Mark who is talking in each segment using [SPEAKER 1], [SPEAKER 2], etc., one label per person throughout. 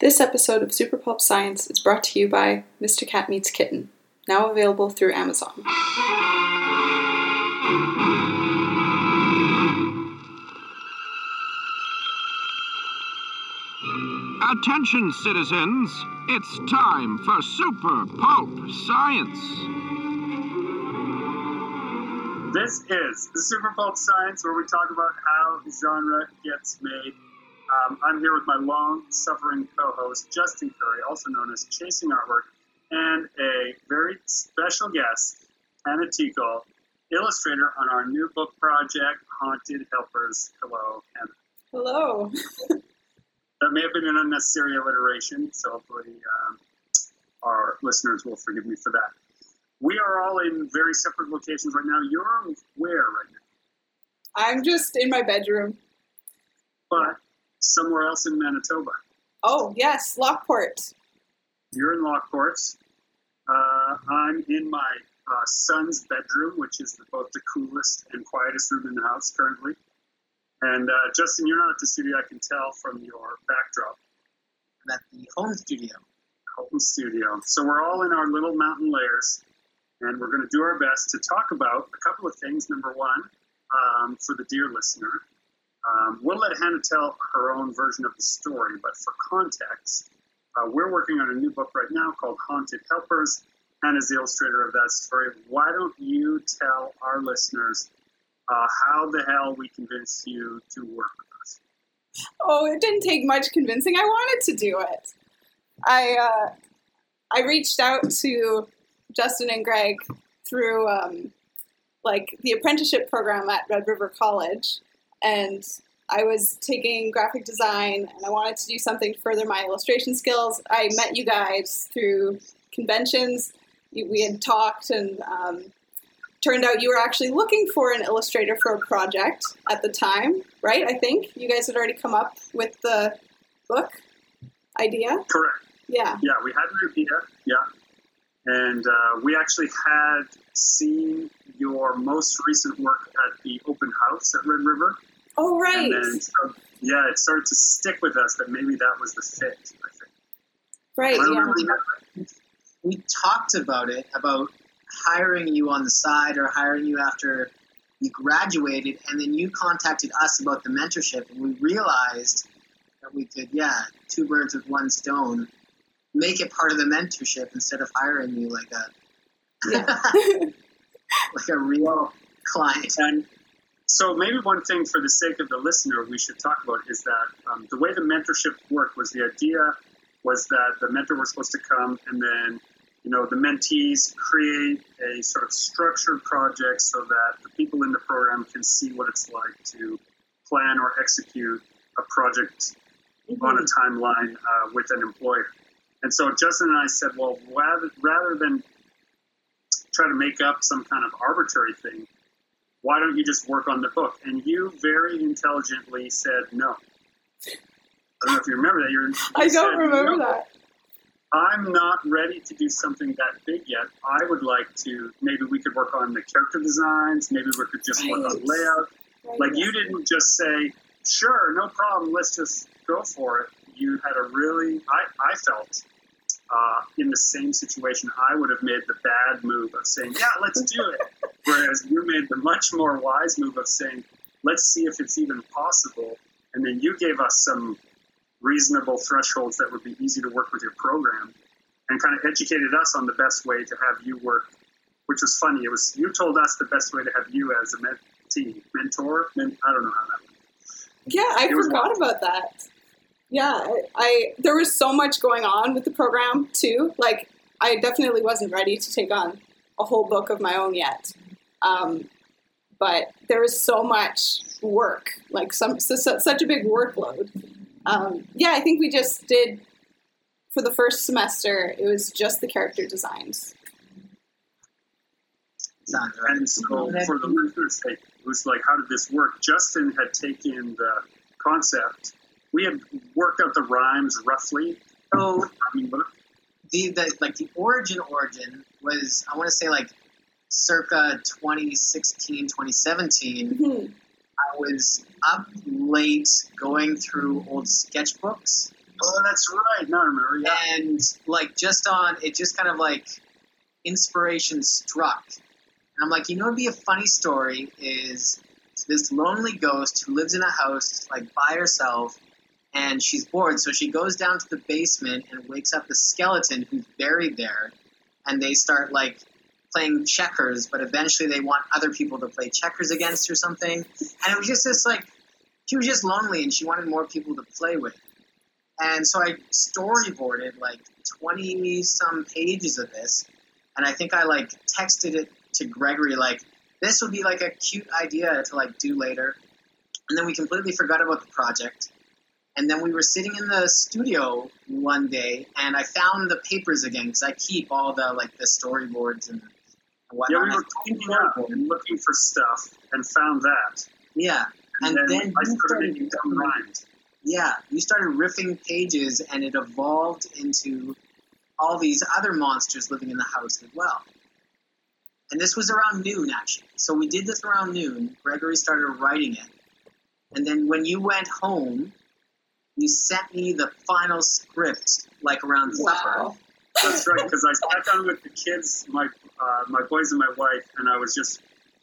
[SPEAKER 1] This episode of Super Pulp Science is brought to you by Mr. Cat Meets Kitten, now available through Amazon.
[SPEAKER 2] Attention, citizens! It's time for Super Pulp Science.
[SPEAKER 3] This is the Super Pulp Science, where we talk about how genre gets made. Um, I'm here with my long-suffering co-host Justin Currie, also known as Chasing Artwork, and a very special guest, Hannah Tickle, illustrator on our new book project, Haunted Helpers. Hello, Hannah.
[SPEAKER 1] Hello.
[SPEAKER 3] That may have been an unnecessary alliteration, so hopefully um, our listeners will forgive me for that. We are all in very separate locations right now. You're where right now?
[SPEAKER 1] I'm just in my bedroom.
[SPEAKER 3] But somewhere else in Manitoba.
[SPEAKER 1] Oh, yes, Lockport.
[SPEAKER 3] You're in Lockport. Uh, I'm in my uh, son's bedroom, which is the, both the coolest and quietest room in the house currently. And uh, Justin, you're not at the studio, I can tell from your backdrop.
[SPEAKER 4] I'm at the home studio.
[SPEAKER 3] Home studio. So we're all in our little mountain layers, and we're going to do our best to talk about a couple of things. Number one, um, for the dear listener, um, we'll let Hannah tell her own version of the story, but for context, uh, we're working on a new book right now called Haunted Helpers. Hannah's the illustrator of that story. Why don't you tell our listeners uh, how the hell we convinced you to work with us?
[SPEAKER 1] Oh, it didn't take much convincing. I wanted to do it. I uh, I reached out to Justin and Greg through um, like the apprenticeship program at Red River College, and I was taking graphic design, and I wanted to do something to further my illustration skills. I met you guys through conventions. We had talked, and um, turned out you were actually looking for an illustrator for a project at the time, right? I think you guys had already come up with the book idea.
[SPEAKER 3] Correct.
[SPEAKER 1] Yeah.
[SPEAKER 3] Yeah, we had an idea. Yeah. And uh, we actually had seen your most recent work at the open house at Red River.
[SPEAKER 1] Oh, right.
[SPEAKER 3] And then, so, yeah, it started to stick with us that maybe that was the fit, I think.
[SPEAKER 1] Right.
[SPEAKER 3] I
[SPEAKER 1] Yeah.
[SPEAKER 4] We talked about it, about hiring you on the side or hiring you after you graduated, and then you contacted us about the mentorship, and we realized that we could, yeah, two birds with one stone, make it part of the mentorship instead of hiring you like a
[SPEAKER 1] Yeah.
[SPEAKER 4] like a real client.
[SPEAKER 3] And so maybe one thing for the sake of the listener we should talk about is that um, the way the mentorship worked was the idea was that the mentor was supposed to come and then you know the mentees create a sort of structured project so that the people in the program can see what it's like to plan or execute a project on a timeline uh, with an employer. And so Justin and I said, well, rather, rather than try to make up some kind of arbitrary thing, why don't you just work on the book? And you very intelligently said no. I don't know if you remember that. You're, you
[SPEAKER 1] I don't remember
[SPEAKER 3] no.
[SPEAKER 1] that.
[SPEAKER 3] I'm not ready to do something that big yet. I would like to, maybe we could work on the character designs. Maybe we could just work on layout.
[SPEAKER 1] Right.
[SPEAKER 3] Like you didn't just say, sure, no problem, let's just go for it. You had a really, I, I felt uh, in the same situation, I would have made the bad move of saying, yeah, let's do it. Whereas you made the much more wise move of saying, let's see if it's even possible. And then you gave us some reasonable thresholds that would be easy to work with your program and kind of educated us on the best way to have you work, which was funny. It was, you told us the best way to have you as a mentee, mentor. Men, I don't know how that went.
[SPEAKER 1] Yeah, I
[SPEAKER 3] It
[SPEAKER 1] forgot about that. Yeah, I, I there was so much going on with the program too. Like I definitely wasn't ready to take on a whole book of my own yet. Um, but there was so much work, like some su- su- such a big workload. Um, yeah, I think we just did for the first semester. It was just the character designs.
[SPEAKER 4] Sounds right.
[SPEAKER 3] And so for the listener's sake, it was like, how did this work? Justin had taken the concept. We had worked out the rhymes roughly.
[SPEAKER 4] So
[SPEAKER 3] I mean, what-
[SPEAKER 4] the, the like the origin origin was I want to say like circa 2016 2017
[SPEAKER 1] Mhm.
[SPEAKER 4] I was up late going through old sketchbooks
[SPEAKER 3] Oh, that's right. Now I remember. Yeah.
[SPEAKER 4] and like just on it just kind of like inspiration struck and i'm like you know what'd be a funny story is this lonely ghost who lives in a house like by herself and she's bored so she goes down to the basement and wakes up the skeleton who's buried there and they start like playing checkers but eventually they want other people to play checkers against or something and it was just this like she was just lonely and she wanted more people to play with and so I storyboarded like 20 some pages of this. And I think I like texted it to Gregory, like, this would be like a cute idea to like do later. And then we completely forgot about the project. And then we were sitting in the studio one day and I found the papers again because I keep all the like the storyboards and whatnot.
[SPEAKER 3] Yeah, we were cleaning up and looking for stuff and found that.
[SPEAKER 4] Yeah.
[SPEAKER 3] And,
[SPEAKER 4] And
[SPEAKER 3] then,
[SPEAKER 4] then
[SPEAKER 3] I
[SPEAKER 4] you
[SPEAKER 3] started
[SPEAKER 4] started
[SPEAKER 3] making dumb rhymes.
[SPEAKER 4] Yeah, you started riffing pages, and it evolved into all these other monsters living in the house as well. And this was around noon, actually. So we did this around noon. Gregory started writing it. And then when you went home, you sent me the final script, like around supper.
[SPEAKER 1] Wow.
[SPEAKER 3] That's right, because I sat down with the kids, my uh, my boys and my wife, and I was just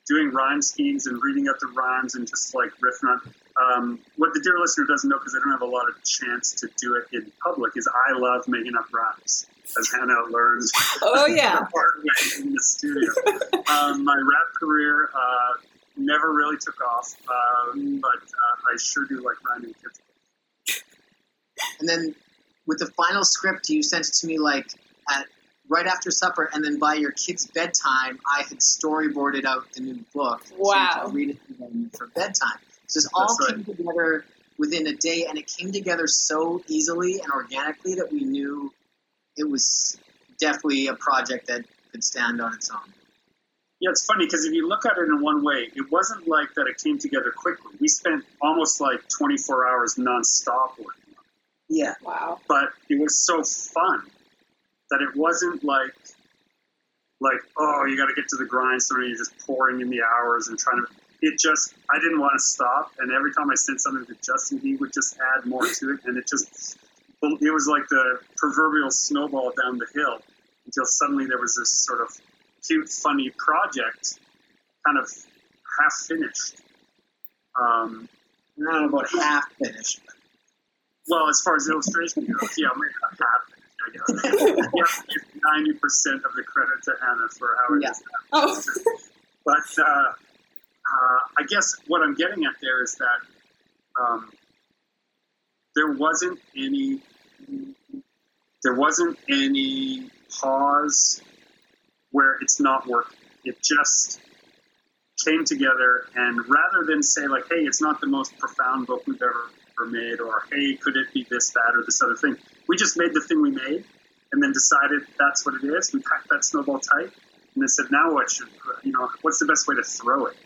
[SPEAKER 3] doing rhyme schemes and reading out the rhymes and just like riffing on. Um, what the dear listener doesn't know, because I don't have a lot of chance to do it in public, is I love making up rhymes, as Hannah learned
[SPEAKER 1] Oh yeah.
[SPEAKER 3] the hard way in the studio. um, my rap career uh, never really took off, um, but uh, I sure do like rhyming kids.
[SPEAKER 4] And then with the final script, you sent it to me like at right after supper, and then by your kids' bedtime, I had storyboarded out the new book. So
[SPEAKER 1] Wow.
[SPEAKER 4] could read it to them for bedtime. So this all
[SPEAKER 3] That's
[SPEAKER 4] came together within a day, and it came together so easily and organically that we knew it was definitely a project that could stand on its own.
[SPEAKER 3] Yeah, it's funny because if you look at it in one way, it wasn't like that it came together quickly. We spent almost like 24 hours nonstop working on it.
[SPEAKER 4] Yeah,
[SPEAKER 1] Wow.
[SPEAKER 3] But it was so fun that it wasn't like, like oh, you got to get to the grindstone and you're just pouring in the hours and trying to. It just, I didn't want to stop. And every time I sent something to Justin, he would just add more to it. And it just, it was like the proverbial snowball down the hill until suddenly there was this sort of cute, funny project kind of half finished. Um,
[SPEAKER 4] don't about half finished.
[SPEAKER 3] Well, as far as illustration goes, yeah, maybe not half I guess. yeah, ninety percent of the credit to Hannah for how it
[SPEAKER 4] Yeah.
[SPEAKER 3] is.
[SPEAKER 1] Oh.
[SPEAKER 3] But uh, uh, I guess what I'm getting at there is that um, there wasn't any there wasn't any pause where it's not working. It just came together, and rather than say like, "Hey, it's not the most profound book we've ever, ever made," or "Hey, could it be this, that, or this other thing?" We just made the thing we made, and then decided that's what it is. We packed that snowball tight, and then said, "Now what should you know? What's the best way to throw it?"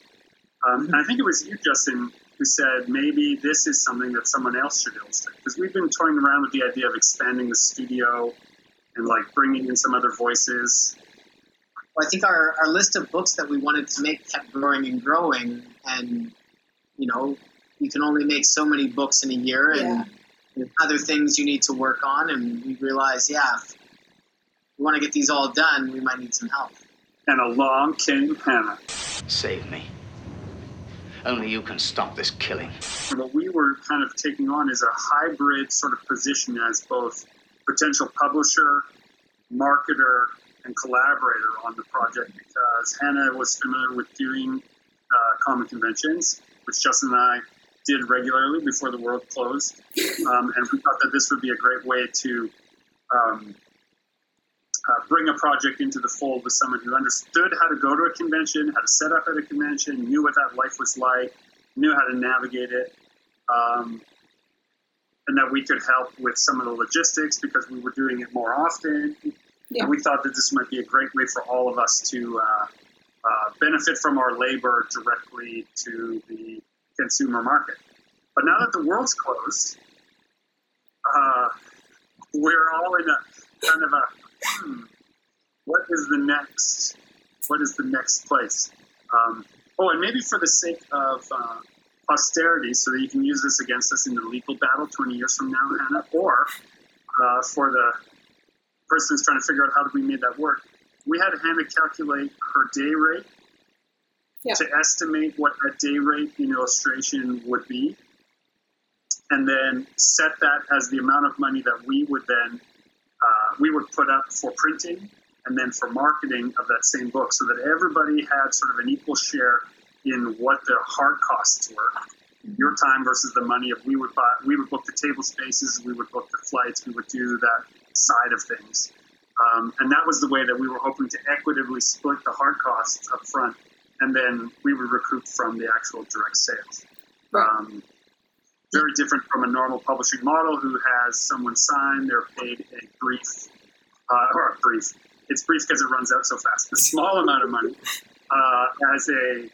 [SPEAKER 3] Um, and I think it was you, Justin, who said maybe this is something that someone else should illustrate because we've been toying around with the idea of expanding the studio and like bringing in some other voices.
[SPEAKER 4] Well, I think our, our list of books that we wanted to make kept growing and growing, and you know, you can only make so many books in a year, and
[SPEAKER 1] Yeah.
[SPEAKER 4] there's other things you need to work on. And we realize, yeah, if we want to get these all done, we might need some help.
[SPEAKER 3] And along came Hannah.
[SPEAKER 5] Save me. Only you can stop this killing.
[SPEAKER 3] what we were kind of taking on is a hybrid sort of position as both potential publisher, marketer, and collaborator on the project because Hannah was familiar with doing uh, comic conventions, which Justin and I did regularly before the world closed. Um, and we thought that this would be a great way to um, uh, bring a project into the fold with someone who understood how to go to a convention, how to set up at a convention, knew what that life was like, knew how to navigate it, um, and that we could help with some of the logistics because we were doing it more often.
[SPEAKER 1] Yeah.
[SPEAKER 3] And we thought that this might be a great way for all of us to uh, uh, benefit from our labor directly to the consumer market. But now that the world's closed, uh, we're all in a kind of a hmm, what is the next? What is the next place? Um, oh, and maybe for the sake of uh, posterity so that you can use this against us in the legal battle 20 years from now, Hannah, or uh, for the person who's trying to figure out how we made that work. We had Hannah calculate her day rate
[SPEAKER 1] Yeah.
[SPEAKER 3] to estimate what a day rate in illustration would be, and then set that as the amount of money that we would then uh, we would put up for printing and then for marketing of that same book, so that everybody had sort of an equal share in what the hard costs were. Your time versus the money of we would buy, we would book the table spaces, we would book the flights, we would do that side of things, um, and that was the way that we were hoping to equitably split the hard costs up front, and then we would recoup from the actual direct sales.
[SPEAKER 1] Right.
[SPEAKER 3] Um, very different from a normal publishing model who has someone sign, they're paid a brief, uh, or a brief, it's brief because it runs out so fast, a small amount of money uh, as a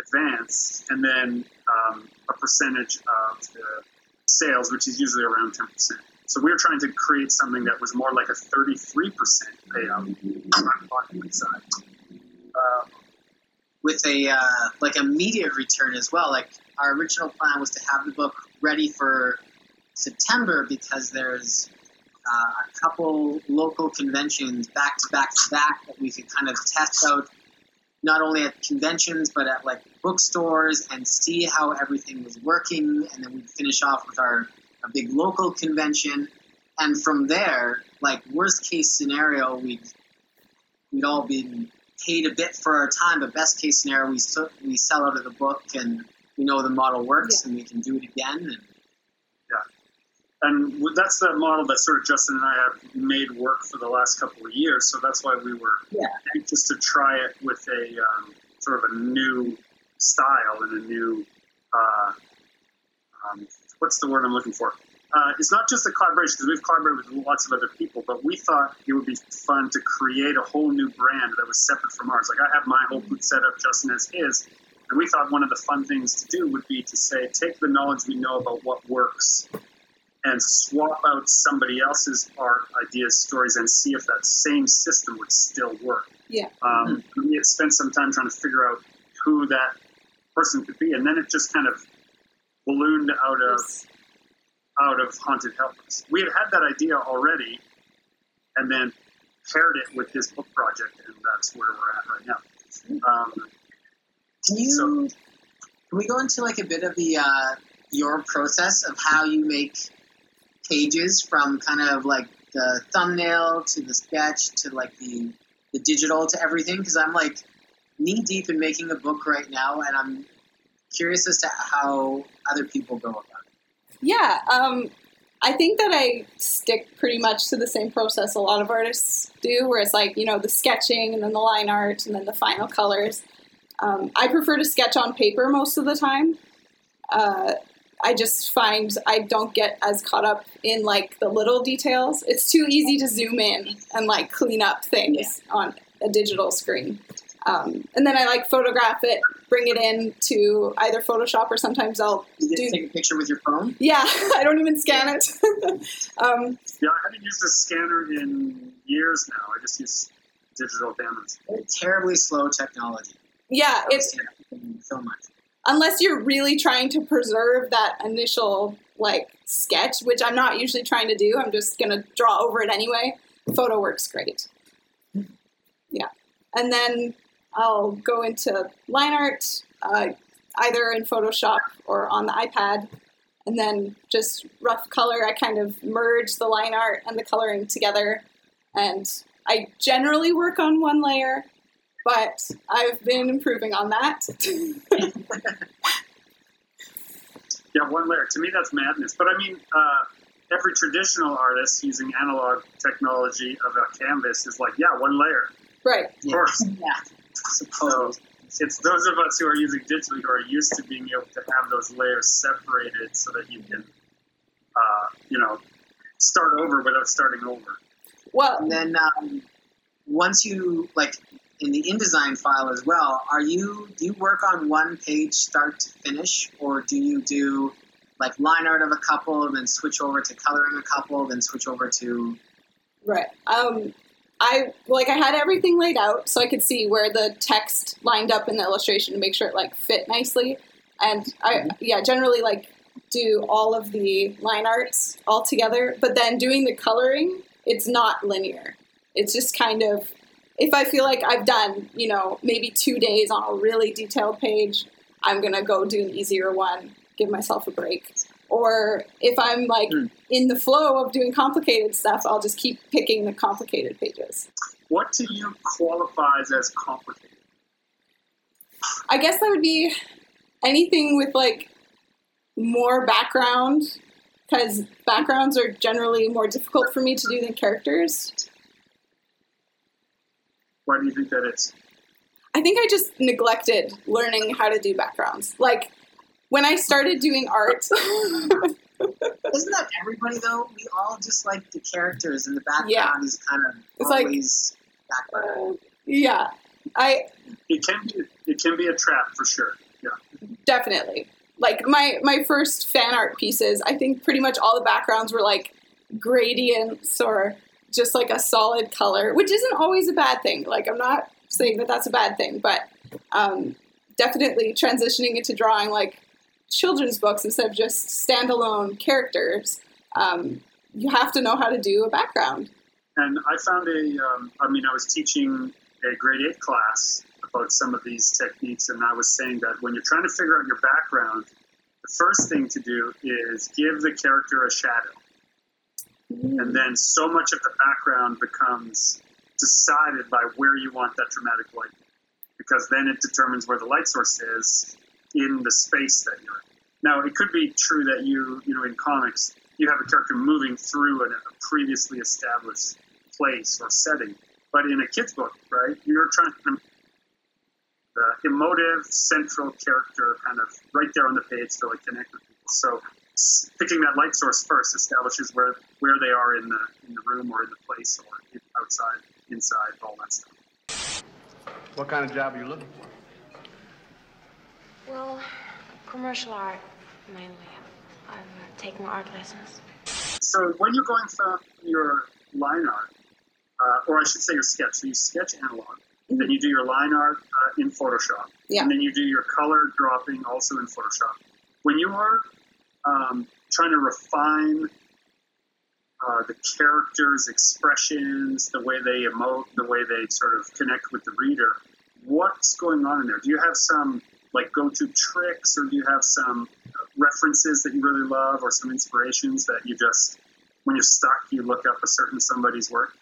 [SPEAKER 3] advance, and then um, a percentage of the sales, which is usually around 10%. So we were trying to create something that was more like a 33% payout on the side. Uh,
[SPEAKER 4] with a uh, like media return as well. Like our original plan was to have the book ready for September because there's uh, a couple local conventions back to back to back that we could kind of test out not only at conventions but at like bookstores and see how everything was working and then we'd finish off with our a big local convention and from there like worst case scenario we'd we'd all been paid a bit for our time, but best case scenario, we so, we sell out of the book and we know the model works and we can do it again. And
[SPEAKER 3] and that's the model that sort of Justin and I have made work for the last couple of years. So that's why we were
[SPEAKER 4] Yeah.
[SPEAKER 3] anxious to try it with a um, sort of a new style and a new uh, um, what's the word I'm looking for? Uh, it's not just a collaboration because we've collaborated with lots of other people, but we thought it would be fun to create a whole new brand that was separate from ours. Like I have my whole booth set up, Justin has his, and we thought one of the fun things to do would be to say, take the knowledge we know about what works and swap out somebody else's art, ideas, stories, and see if that same system would still work.
[SPEAKER 1] Yeah.
[SPEAKER 3] Um, We had spent some time trying to figure out who that person could be, and then it just kind of ballooned out of out of Haunted Helpers. We had had that idea already, and then paired it with this book project, and that's where we're at right now. Um,
[SPEAKER 4] can you
[SPEAKER 3] So-
[SPEAKER 4] can we go into like a bit of the uh, your process of how you make pages from kind of like the thumbnail to the sketch to like the the digital to everything? Because I'm like knee deep in making a book right now, and I'm curious as to how other people go about it.
[SPEAKER 1] Yeah, um, I think that I stick pretty much to the same process a lot of artists do, where it's like, you know, the sketching and then the line art and then the final colors. Um, I prefer to sketch on paper most of the time. Uh, I just find I don't get as caught up in like the little details. It's too easy to zoom in and like clean up things on a digital screen. Um, and then I like photograph it, bring it in to either Photoshop or sometimes I'll
[SPEAKER 4] You
[SPEAKER 1] do
[SPEAKER 4] take a picture with your phone.
[SPEAKER 1] yeah, I don't even scan it. um,
[SPEAKER 3] yeah, I haven't used a scanner in years now. I just use digital cameras.
[SPEAKER 4] Terribly slow technology.
[SPEAKER 1] yeah, it's
[SPEAKER 4] so much.
[SPEAKER 1] unless you're really trying to preserve that initial like sketch, which I'm not usually trying to do. I'm just gonna draw over it anyway. Photo works great. Yeah, and then I'll go into line art, uh, either in Photoshop or on the iPad, and then just rough color. I kind of merge the line art and the coloring together, and I generally work on one layer, but I've been improving on that.
[SPEAKER 3] Yeah, one layer. To me, that's madness. But I mean, uh, every traditional artist using analog technology of a canvas is like, yeah, one layer.
[SPEAKER 1] right.
[SPEAKER 3] Of course.
[SPEAKER 4] Yeah.
[SPEAKER 3] So
[SPEAKER 4] Suppose.
[SPEAKER 3] it's those of us who are using digitally who are used to being able to have those layers separated so that you can, uh, you know, start over without starting over.
[SPEAKER 1] Well,
[SPEAKER 4] And then um, once you like in the InDesign file as well, are you do you work on one page start to finish, or do you do like line art of a couple, and then switch over to coloring a couple, then switch over to
[SPEAKER 1] right. Um, I like I had everything laid out so I could see where the text lined up in the illustration to make sure it like fit nicely. and I yeah generally like do all of the line arts all together. But then doing the coloring, it's not linear. It's just kind of if I feel like I've done you know maybe two days on a really detailed page, I'm gonna go do an easier one, give myself a break. Or if I'm like
[SPEAKER 3] Hmm.
[SPEAKER 1] in the flow of doing complicated stuff, I'll just keep picking the complicated pages.
[SPEAKER 3] What do you qualifies as complicated?
[SPEAKER 1] I guess that would be anything with like more background because backgrounds are generally more difficult for me to do than characters.
[SPEAKER 3] Why do you think that is?
[SPEAKER 1] I think I just neglected learning how to do backgrounds. Like when I started doing art,
[SPEAKER 4] Isn't that everybody though? We all just like the characters, and the background
[SPEAKER 1] Yeah.
[SPEAKER 4] is kind of
[SPEAKER 1] It's like-
[SPEAKER 4] always background.
[SPEAKER 1] yeah, I
[SPEAKER 3] It can be it can be a trap for sure. Yeah.
[SPEAKER 1] definitely like my my first fan art pieces. I think pretty much all the backgrounds were like gradients or just like a solid color, which isn't always a bad thing. Like I'm not saying that that's a bad thing, but um, definitely transitioning into drawing like children's books instead of just standalone characters. Um, you have to know how to do a background.
[SPEAKER 3] And I found a, um, I mean, I was teaching a grade eight class about some of these techniques, and I was saying that when you're trying to figure out your background, the first thing to do is give the character a shadow. And then so much of the background becomes decided by where you want that dramatic light. Because then it determines where the light source is in the space that you're in. Now, it could be true that you, you know, in comics, you have a character moving through an, a previously established place or setting. But in a kid's book, right, you're trying to the emotive central character kind of right there on the page to like connect with people. So picking that light source first establishes where where they are in the in the room or in the place or outside, inside, all that stuff.
[SPEAKER 6] What kind of job are you looking for?
[SPEAKER 7] Well, commercial art mainly. I'm taking art lessons.
[SPEAKER 3] So when you're going from your line art, uh, or I should say your sketch, so you sketch analog, then you do your line art uh, in Photoshop,
[SPEAKER 1] Yeah.
[SPEAKER 3] and then you do your color dropping also in Photoshop. When you are um, trying to refine uh, the characters' expressions, the way they emote, the way they sort of connect with the reader, what's going on in there? Do you have some like go-to tricks, or do you have some references that you really love, or some inspirations that you just, when you're stuck, you look up a certain somebody's work?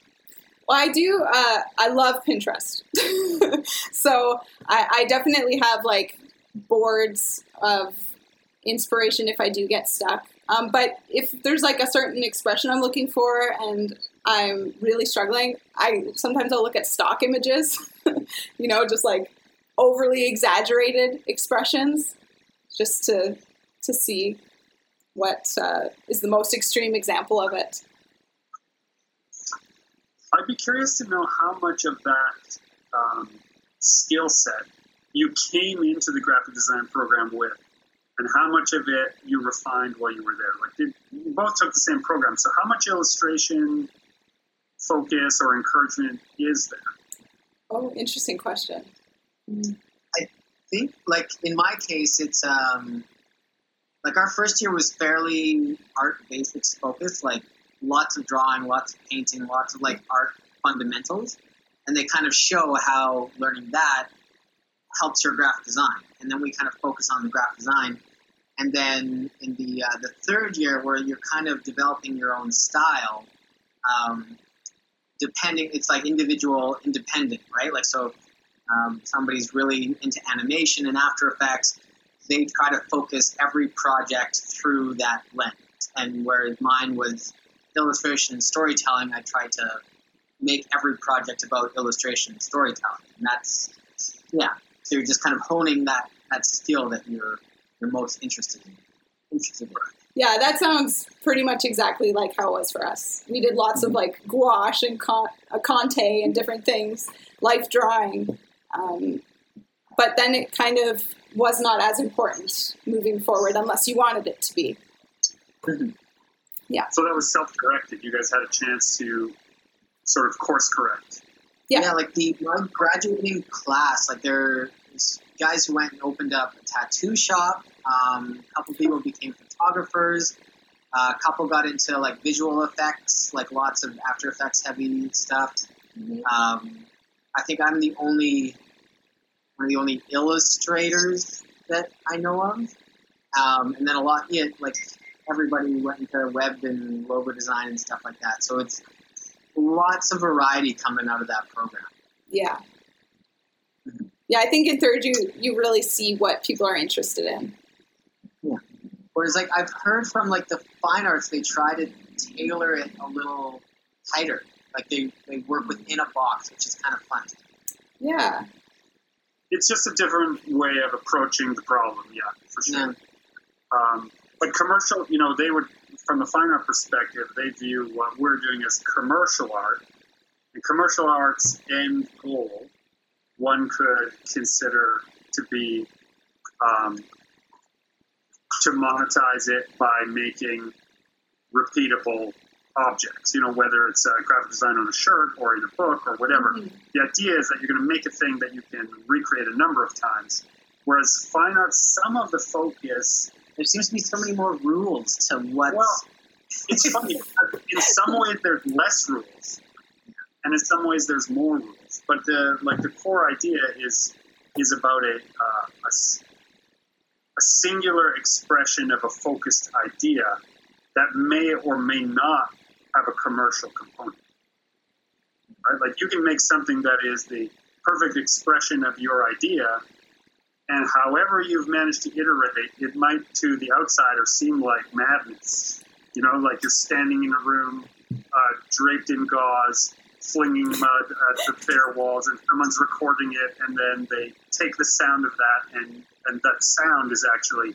[SPEAKER 1] Well, I do. Uh, I love Pinterest, so I, I definitely have like boards of inspiration if I do get stuck. Um, but if there's like a certain expression I'm looking for and I'm really struggling, I sometimes I'll look at stock images. you know, just like overly exaggerated expressions, just to to see what uh, is the most extreme example of it.
[SPEAKER 3] I'd be curious to know how much of that um, skill set you came into the graphic design program with, and how much of it you refined while you were there. Like, did, you both took the same program, so how much illustration focus or encouragement is there?
[SPEAKER 1] Oh, interesting question.
[SPEAKER 4] Think like in my case it's um like our first year was fairly art basics focused like lots of drawing lots of painting lots of like art fundamentals. And they kind of show how learning that helps your graphic design. And then we kind of focus on the graphic design. And then in the uh, the third year where you're kind of developing your own style um, depending it's like individual independent right? Like so um, somebody's really into animation and After Effects, they try to focus every project through that lens. And whereas mine was illustration and storytelling, I tried to make every project about illustration and storytelling. And that's, yeah, so you're just kind of honing that, that skill that you're, you're most interested in. Interested in.
[SPEAKER 1] Yeah, that sounds pretty much exactly like how it was for us. We did lots of like gouache and con- uh, Conte and different things, life drawing. Um, but then it kind of was not as important moving forward unless you wanted it to be. Yeah.
[SPEAKER 3] So that was self-directed. You guys had a chance to sort of course correct.
[SPEAKER 1] Yeah.
[SPEAKER 4] Yeah, like the my graduating class, like there, guys who went and opened up a tattoo shop. Um, a couple people became photographers. Uh, a couple got into like visual effects, like lots of After Effects heavy stuff. Um, I think I'm the only one of the only illustrators that I know of. Um, and then a lot, yeah, like everybody went into web and logo design and stuff like that. So it's lots of variety coming out of that program.
[SPEAKER 1] Yeah. Yeah, I think in third you you really see what people are interested in. Yeah.
[SPEAKER 4] Whereas like I've heard from like the fine arts, they try to tailor it a little tighter. Like they, they work within a box, which is kind of fun.
[SPEAKER 1] Yeah.
[SPEAKER 3] It's just a different way of approaching the problem. Yeah, for sure.
[SPEAKER 4] Yeah.
[SPEAKER 3] Um, but commercial, you know, they would, from the fine art perspective, they view what we're doing as commercial art. And commercial art's end goal, one could consider to be um, to monetize it by making repeatable objects. You know, whether it's a graphic design on a shirt or in a book or whatever.
[SPEAKER 1] Mhm.
[SPEAKER 3] The idea is that you're going to make a thing that you can recreate a number of times. Whereas fine art, some of the focus
[SPEAKER 4] There seems to be so many more rules to what's.
[SPEAKER 3] well, it's funny. In some ways, there's less rules, and in some ways, there's more rules. But the like the core idea is is about a uh, a, a singular expression of a focused idea that may or may not have a commercial component. Right? Like you can make something that is the perfect expression of your idea, and however you've managed to iterate, it might to the outsider seem like madness. You know, like you're standing in a room uh, draped in gauze, flinging mud at the bare walls, and someone's recording it, and then they take the sound of that, and and that sound is actually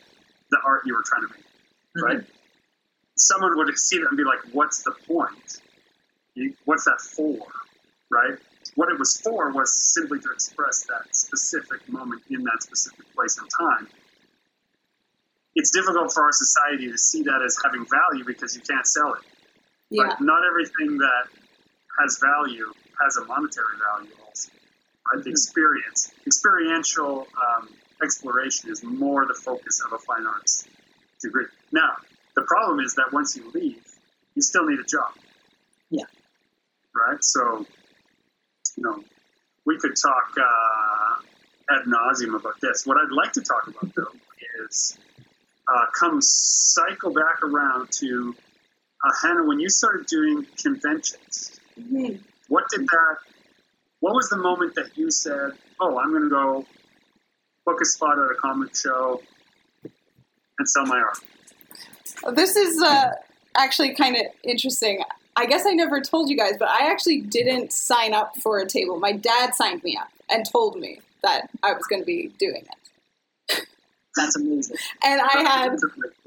[SPEAKER 3] the art you were trying to make, right? Someone would see that and be like, "What's the point? What's that for?" Right? What it was for was simply to express that specific moment in that specific place and time. It's difficult for our society to see that as having value because you can't sell it.
[SPEAKER 1] Yeah.
[SPEAKER 3] Not everything that has value has a monetary value also. Right? The experience, experiential um, exploration is more the focus of a fine arts degree. Now, the problem is that once you leave, you still need a job.
[SPEAKER 4] Yeah.
[SPEAKER 3] Right? So, you know, we could talk uh, ad nauseum about this. What I'd like to talk about, though, is uh, come cycle back around to uh, Hannah, when you started doing conventions,
[SPEAKER 1] Mhm.
[SPEAKER 3] what did that? What was the moment that you said, "Oh, I'm going to go book a spot at a comic show and sell my art"?
[SPEAKER 1] This is uh, actually kind of interesting. I guess I never told you guys, but I actually didn't sign up for a table. My dad signed me up and told me that I was going to be doing it.
[SPEAKER 4] That's amazing.
[SPEAKER 1] And I had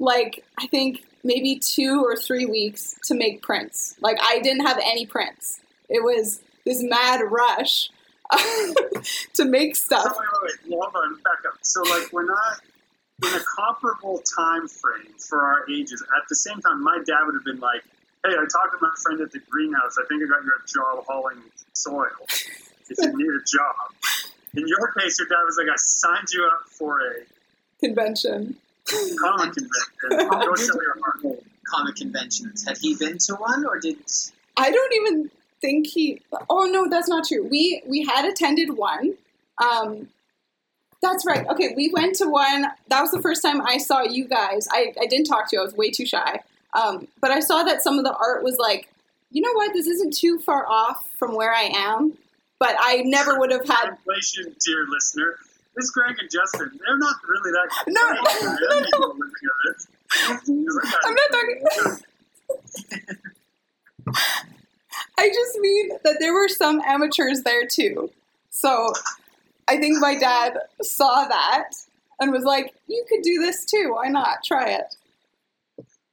[SPEAKER 1] like I think maybe two or three weeks to make prints. Like I didn't have any prints. It was this mad rush to make
[SPEAKER 3] So
[SPEAKER 1] stuff.
[SPEAKER 3] wait, wait, wait. Hold on, back up. So like we're not in a comparable time frame for our ages. At the same time, my dad would have been like, "Hey, I talked to my friend at the greenhouse. I think I got you a job hauling soil. If you need a job." In your case, your dad was like, "I signed you up for a
[SPEAKER 1] Convention.
[SPEAKER 3] comic convention. Go sell your art."
[SPEAKER 4] Comic conventions. Had he been to one, or did?
[SPEAKER 1] I don't even think he. Oh no, that's not true. We we had attended one. Um, that's right. Okay, we went to one. That was the first time I saw you guys. I, I didn't talk to you. I was way too shy. Um, but I saw that some of the art was like, you know what? This isn't too far off from where I am. But I never would have had.
[SPEAKER 3] Translation, dear listener. This Greg and Justin, they're not really that
[SPEAKER 1] No, no, no.
[SPEAKER 3] people looking at it.
[SPEAKER 1] I'm not talking. I just mean that there were some amateurs there too. So I think my dad saw that and was like, "You could do this too. Why not? Try it."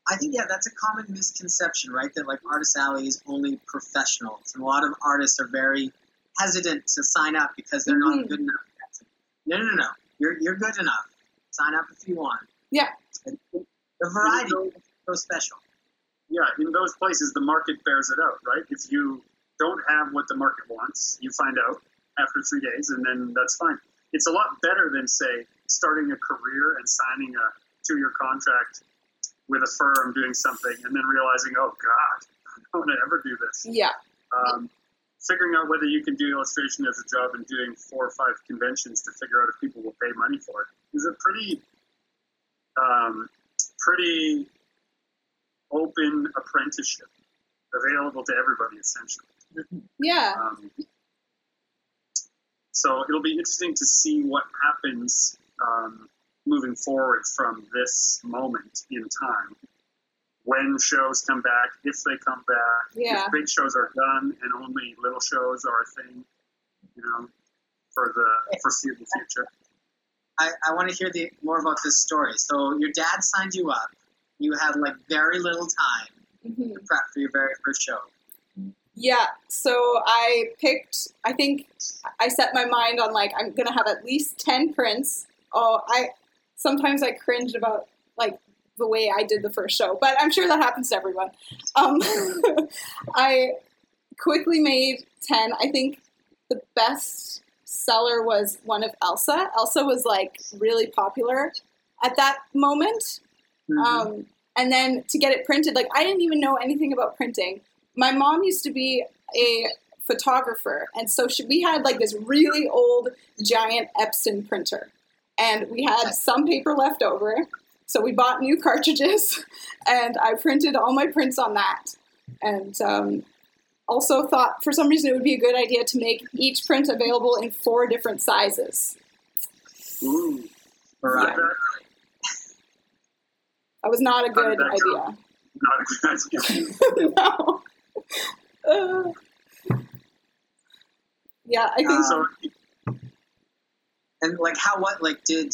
[SPEAKER 4] I think yeah, that's a common misconception, right? That like Artist Alley is only professionals, and a lot of artists are very hesitant to sign up because they're not
[SPEAKER 1] Mhm.
[SPEAKER 4] good enough. yet. No, no, no. You're you're good enough. Sign up if you want.
[SPEAKER 1] Yeah.
[SPEAKER 4] The variety is so special.
[SPEAKER 3] Yeah, in those places, the market bears it out, right? If you don't have what the market wants, you find out after three days, and then that's fine. it's a lot better than say starting a career and signing a two-year contract with a firm doing something and then realizing, oh God, I don't want to ever do this.
[SPEAKER 1] Yeah.
[SPEAKER 3] Um, figuring out whether you can do illustration as a job and doing four or five conventions to figure out if people will pay money for it is a pretty, um, pretty open apprenticeship available to everybody essentially.
[SPEAKER 1] Yeah.
[SPEAKER 3] Um, so it'll be interesting to see what happens um, moving forward from this moment in time. When shows come back, if they come back,
[SPEAKER 1] Yeah.
[SPEAKER 3] if big shows are done and only little shows are a thing, you know, for the foreseeable future.
[SPEAKER 4] I, I want to hear the more about this story. So your dad signed you up. You had like very little time
[SPEAKER 1] Mhm.
[SPEAKER 4] to prep for your very first show.
[SPEAKER 1] Yeah, so I picked, I think I set my mind on like, I'm going to have at least 10 prints. Oh, I, sometimes I cringe about like the way I did the first show, but I'm sure that happens to everyone. Um, I quickly made 10. I think the best seller was one of Elsa. Elsa was like really popular at that moment. Um, and then to get it printed, like I didn't even know anything about printing. My mom used to be a photographer, and so she, we had like this really old giant Epson printer, and we had some paper left over. So we bought new cartridges, and I printed all my prints on that. And um, also thought for some reason it would be a good idea to make each print available in four different sizes.
[SPEAKER 3] Ooh,
[SPEAKER 4] Right.
[SPEAKER 1] Yeah. That was not a good idea.
[SPEAKER 3] not a good idea.
[SPEAKER 1] no. Uh, yeah, I think
[SPEAKER 4] Uh,
[SPEAKER 3] so
[SPEAKER 4] And like how what like did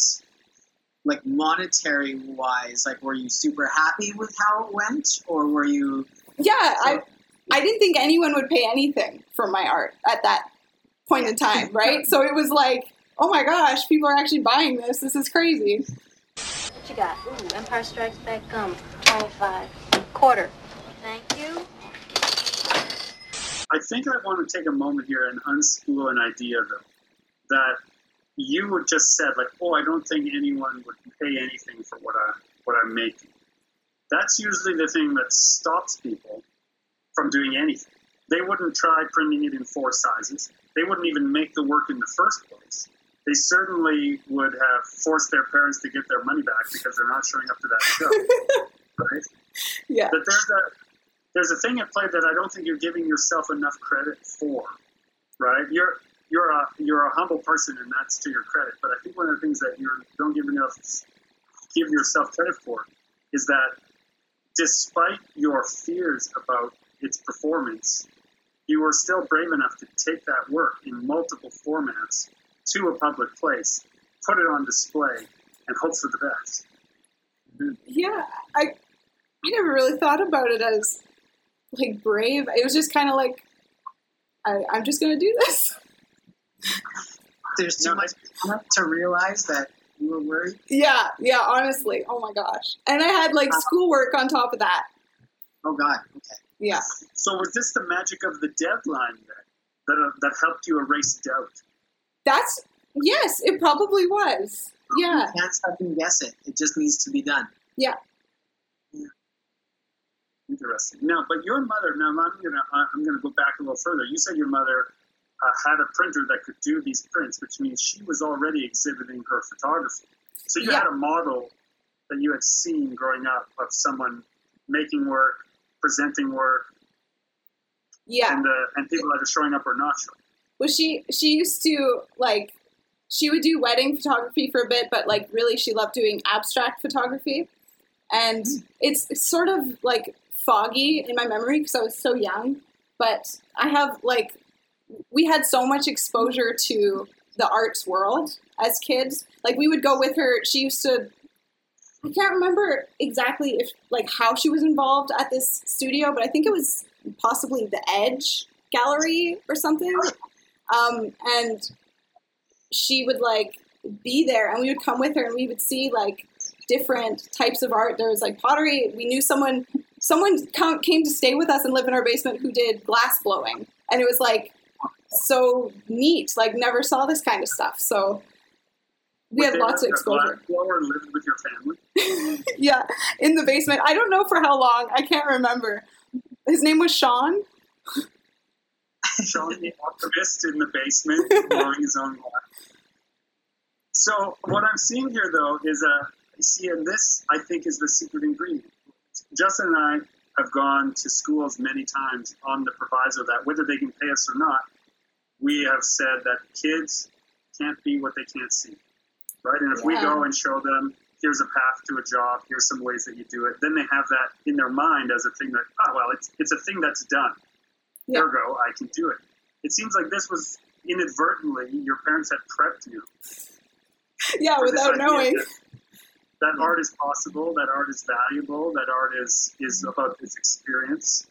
[SPEAKER 4] like monetary wise like were you super happy with how it went or were you
[SPEAKER 1] yeah, I I didn't think anyone would pay anything for my art at that point in time, right? So it was like, oh my gosh, people are actually buying this. This is crazy.
[SPEAKER 8] What you got? Ooh, Empire Strikes Back gum. 25. Quarter. Thank you.
[SPEAKER 3] I think I want to take a moment here and unspool an idea, though, that you would just said, like, oh, I don't think anyone would pay anything for what I what I'm making. That's usually the thing that stops people from doing anything. They wouldn't try printing it in four sizes. They wouldn't even make the work in the first place. They certainly would have forced their parents to get their money back because they're not showing up to that show. right?
[SPEAKER 1] Yeah.
[SPEAKER 3] But there's a there's a thing at play that I don't think you're giving yourself enough credit for, right? You're you're a you're a humble person, and that's to your credit. But I think one of the things that you don't give enough give yourself credit for is that despite your fears about its performance, you were still brave enough to take that work in multiple formats to a public place, put it on display, and hope for the best.
[SPEAKER 1] Yeah, I I never really thought about it as like brave. It was just kind of like I, I'm just gonna do this.
[SPEAKER 4] there's too much to realize that you were worried
[SPEAKER 1] Yeah, yeah. Honestly, oh my gosh. And I had like schoolwork on top of that.
[SPEAKER 4] oh god okay
[SPEAKER 1] Yeah.
[SPEAKER 3] So was this the magic of the deadline then, that uh, that helped you erase doubt?
[SPEAKER 1] That's yes, it probably was. Yeah.
[SPEAKER 4] you can't second guess it it just needs to be done
[SPEAKER 3] Interesting. Now, but your mother. Now, I'm gonna uh, I'm gonna go back a little further. You said your mother uh, had a printer that could do these prints, which means she was already exhibiting her photography. So you
[SPEAKER 1] Yeah.
[SPEAKER 3] had a model that you had seen growing up of someone making work, presenting work,
[SPEAKER 1] Yeah.
[SPEAKER 3] and uh, and people either showing up or not showing. up.
[SPEAKER 1] Well, she she used to like she would do wedding photography for a bit, but like really she loved doing abstract photography, and it's, it's sort of like foggy in my memory because I was so young. But I have like we had so much exposure to the arts world as kids. Like we would go with her. She used to. I can't remember exactly if like how she was involved at this studio, but I think it was possibly the Edge Gallery or something. Um, and she would like be there, and we would come with her, and we would see like different types of art. There was like pottery. We knew someone someone came to stay with us and live in our basement who did glass blowing, and it was like so neat. Like never saw this kind of stuff. So we had lots of exposure.
[SPEAKER 3] glassblower lived with your family.
[SPEAKER 1] yeah, in the basement. I don't know for how long. I can't remember. His name was Sean.
[SPEAKER 3] Sean the optimist in the basement, blowing his own glass. So what I'm seeing here, though, is a see, and this I think is the secret ingredient. Justin and I have gone to schools many times on the proviso that whether they can pay us or not, we have said that kids can't be what they can't see, right? And if we go and show them, here's a path to a job, here's some ways that you do it, then they have that in their mind as a thing that, oh well, it's it's a thing that's done.
[SPEAKER 1] Yeah.
[SPEAKER 3] Ergo, I can do it. It seems like this was inadvertently your parents had prepped you
[SPEAKER 1] Yeah, without knowing.
[SPEAKER 3] that, that art is possible, that art is valuable, that art is is about its experience,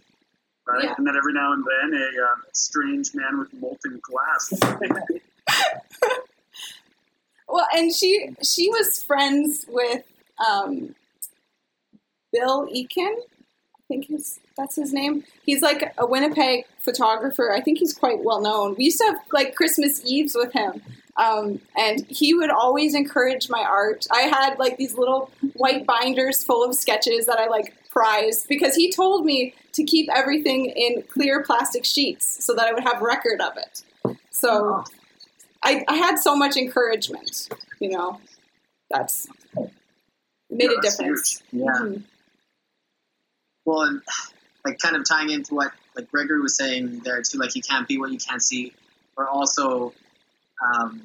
[SPEAKER 3] right?
[SPEAKER 1] Yeah.
[SPEAKER 3] And that every now and then a um, strange man with molten glass.
[SPEAKER 1] Well, and she she was friends with um, Bill Eakin. I think his, that's his name. He's like a Winnipeg photographer. I think he's quite well known. We used to have like Christmas Eves with him, um, and he would always encourage my art. I had like these little white binders full of sketches that I like prized because he told me to keep everything in clear plastic sheets so that I would have record of it. So. I, I had so much encouragement, you know. That's made
[SPEAKER 3] Yeah,
[SPEAKER 1] a difference.
[SPEAKER 4] Yeah.
[SPEAKER 1] Mhm.
[SPEAKER 4] Well, and like kind of tying into what like Gregory was saying there too, like you can't be what you can't see, or also um,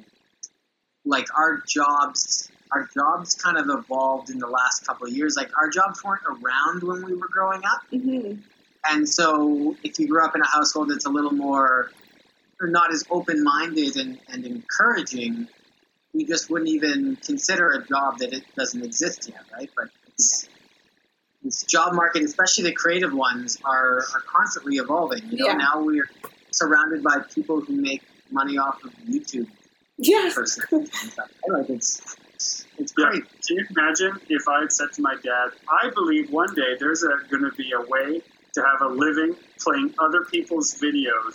[SPEAKER 4] like our jobs, our jobs kind of evolved in the last couple of years. Like our jobs weren't around when we were growing up,
[SPEAKER 1] Mhm.
[SPEAKER 4] and so if you grew up in a household that's a little more or not as open-minded and, and encouraging, we just wouldn't even consider a job that it doesn't exist yet, right? But it's, this job market, especially the creative ones, are, are constantly evolving. You know,
[SPEAKER 1] Yeah.
[SPEAKER 4] now we're surrounded by people who make money off of YouTube
[SPEAKER 1] Yeah.
[SPEAKER 4] persons and stuff. Like it's it's
[SPEAKER 3] Yeah.
[SPEAKER 4] great.
[SPEAKER 3] Can you imagine if I had said to my dad, I believe one day there's going to be a way to have a living playing other people's videos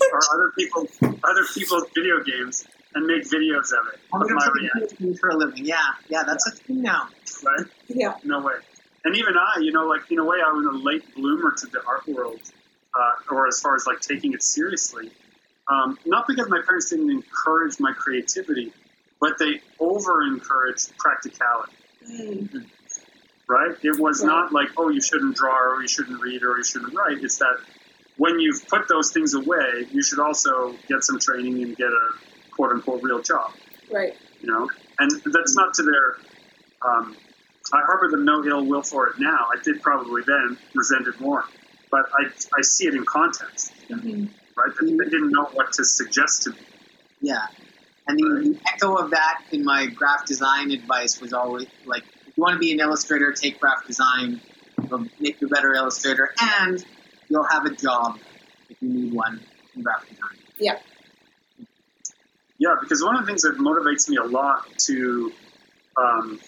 [SPEAKER 3] or other people other people's video games and make videos of it
[SPEAKER 4] I'm
[SPEAKER 3] of
[SPEAKER 4] gonna
[SPEAKER 3] my
[SPEAKER 4] play
[SPEAKER 3] reaction,
[SPEAKER 4] video games for a living. Yeah, yeah, that's a thing now.
[SPEAKER 3] right?
[SPEAKER 1] Yeah.
[SPEAKER 3] No way. And even I, you know, like in a way, I was a late bloomer to the art world, uh, or as far as like taking it seriously. Um, not because my parents didn't encourage my creativity, but they over encouraged practicality.
[SPEAKER 1] Mm.
[SPEAKER 3] right? It was
[SPEAKER 1] Right.
[SPEAKER 3] not like, oh, you shouldn't draw or you shouldn't read or you shouldn't write. It's that when you've put those things away, you should also get some training and get a quote unquote real job,
[SPEAKER 1] Right.
[SPEAKER 3] you know? And that's not to their, um, I harbor them no ill will for it now. I did probably then resent it more. But I, I see it in context,
[SPEAKER 1] Mhm.
[SPEAKER 3] Right? They, they didn't know what to suggest to me.
[SPEAKER 4] Yeah. And the, the echo of that in my graphic design advice was always like, if you want to be an illustrator, take graphic design, it'll make you a better illustrator, and you'll have a job if you need one in graphic design.
[SPEAKER 1] Yeah.
[SPEAKER 3] Yeah, because one of the things that motivates me a lot to, um,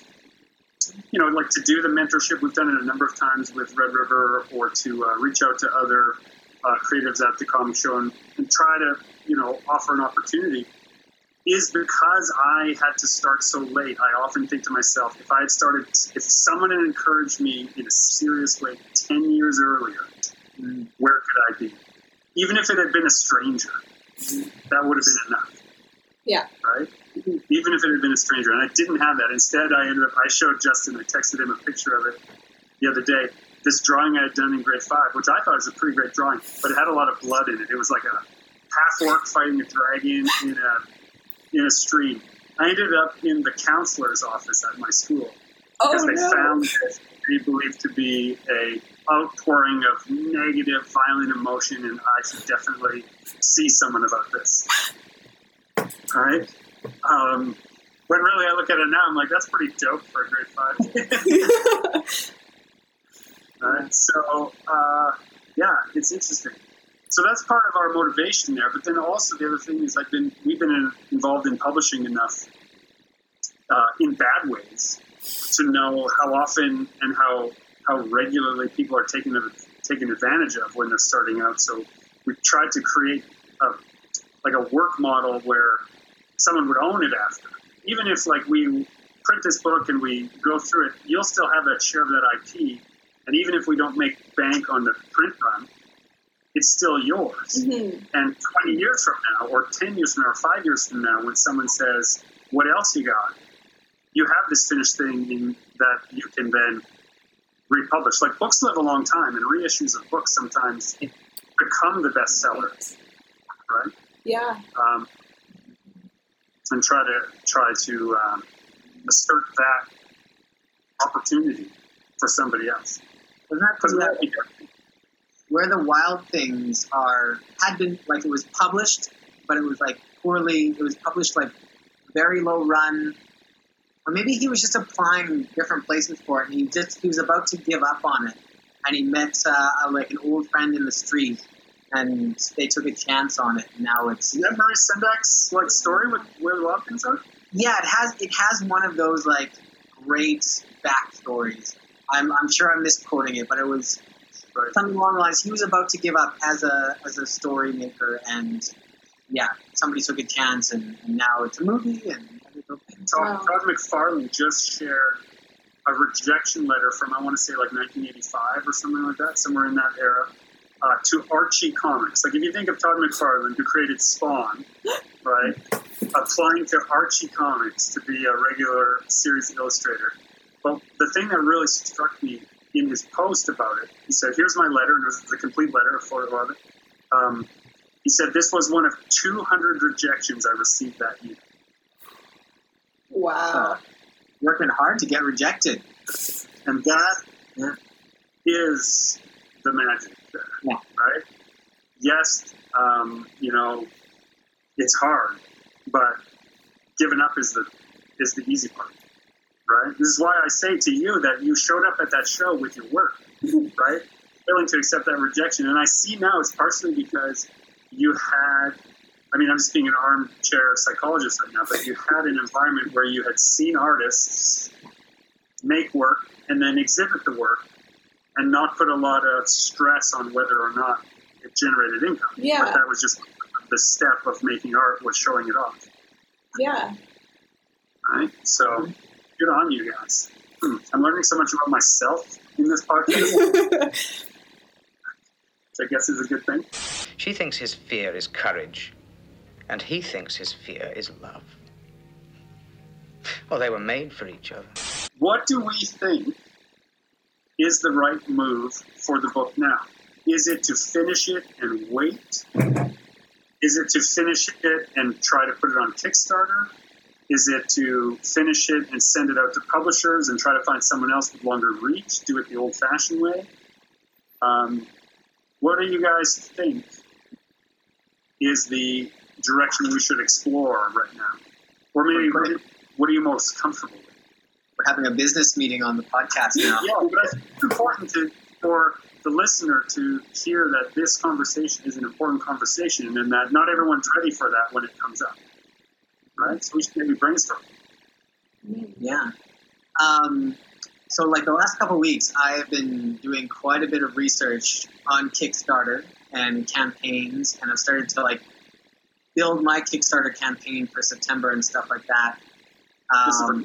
[SPEAKER 3] you know, like to do the mentorship, we've done it a number of times with Red River, or to uh, reach out to other uh, creatives at the comic show and, and try to, you know, offer an opportunity, is because I had to start so late. I often think to myself, if I had started, if someone had encouraged me in a serious way 10 years earlier, where could I be? Even if it had been a stranger, that would have been enough
[SPEAKER 1] Yeah.
[SPEAKER 3] right? Even if it had been a stranger, and I didn't have that. Instead, I ended up. I showed Justin. I texted him a picture of it the other day. This drawing I had done in grade five, which I thought was a pretty great drawing, but it had a lot of blood in it. It was like a half orc fighting a dragon in a in a stream. I ended up in the counselor's office at my school
[SPEAKER 1] Oh
[SPEAKER 3] because they
[SPEAKER 1] no.
[SPEAKER 3] found they believed to be a outpouring of negative, violent emotion, and I should definitely see someone about this. All right. Um, when really I look at it now, I'm like, that's pretty dope for a grade five. So, uh, yeah, it's interesting. So that's part of our motivation there. But then also the other thing is I've been we've been in, involved in publishing enough uh, in bad ways to know how often and how how regularly people are taken taken advantage of when they're starting out. So we tried to create a like a work model where someone would own it after. even if like we print this book and we go through it, you'll still have that share of that IP. And even if we don't make bank on the print run, it's still yours.
[SPEAKER 1] Mhm.
[SPEAKER 3] And 20 years from now, or 10 years from now, or five years from now, when someone says, What else you got? You have this finished thing in, that you can then republish. Like books live a long time, and reissues of books sometimes become the bestseller, right?
[SPEAKER 1] Yeah.
[SPEAKER 3] Um, and try to try to um, assert that opportunity for somebody else.
[SPEAKER 4] That
[SPEAKER 3] Because
[SPEAKER 4] the,
[SPEAKER 3] that would be good.
[SPEAKER 4] where the wild things are had been like it was published, but it was like poorly. It was published like very low run, or maybe he was just applying different places for it, and he just he was about to give up on it, and he met uh, like an old friend in the street, and they took a chance on it. And now it's
[SPEAKER 3] Is that Maurice Sendak's like story with where the wild things are?
[SPEAKER 4] yeah, it has it has one of those like great backstories. I'm I'm sure I'm misquoting it, but it was
[SPEAKER 3] Right.
[SPEAKER 4] something along the lines. He was about to give up as a as a story maker, and yeah, somebody took a chance, and, and now it's a movie, and everything.
[SPEAKER 3] Todd,
[SPEAKER 1] Wow.
[SPEAKER 3] Todd McFarlane just shared a rejection letter from I want to say like 1985 or something like that, somewhere in that era, uh, to Archie Comics. Like if you think of Todd McFarlane, who created Spawn, right, applying to Archie Comics to be a regular series illustrator. But the thing that really struck me in his post about it, he said, "Here's my letter," and it was the complete letter, of it. Um, he said, "This was one of 200 rejections I received that year."
[SPEAKER 1] Wow.
[SPEAKER 4] working hard to get rejected.
[SPEAKER 3] And that is the magic there,
[SPEAKER 4] Yeah.
[SPEAKER 3] right? Yes, um, you know, it's hard, but giving up is the is the easy part, right? This is why I say to you that you showed up at that show with your work, right? Willing to accept that rejection, and I see now it's partially because you had. I mean, I'm just being an armchair psychologist right now, but you had an environment where you had seen artists make work and then exhibit the work and not put a lot of stress on whether or not it generated income.
[SPEAKER 1] Yeah.
[SPEAKER 3] But that was just the step of making art was showing it off.
[SPEAKER 1] Yeah.
[SPEAKER 3] Right? So good on you guys. Hmm. I'm learning so much about myself in this podcast, which I guess is a good thing.
[SPEAKER 5] She thinks his fear is courage, and he thinks his fear is love. Well, they were made for each other.
[SPEAKER 3] What do we think is the right move for the book now? Is it to finish it and wait? Is it to finish it and try to put it on Kickstarter? Is it to finish it and send it out to publishers and try to find someone else with longer reach, do it the old fashioned way? Um, what do you guys think is the direction we should explore right now? Or maybe what are- what are you most comfortable with?
[SPEAKER 4] We're having a business meeting on the podcast now.
[SPEAKER 3] Yeah, but I think it's important to, for the listener to hear that this conversation is an important conversation and that not everyone's ready for that when it comes up. Right? So we should maybe brainstorm.
[SPEAKER 4] Yeah. Um, so, like the last couple weeks, I have been doing quite a bit of research on Kickstarter and campaigns, and I've started to like build my Kickstarter campaign for September and stuff like that.
[SPEAKER 3] For,
[SPEAKER 4] Um,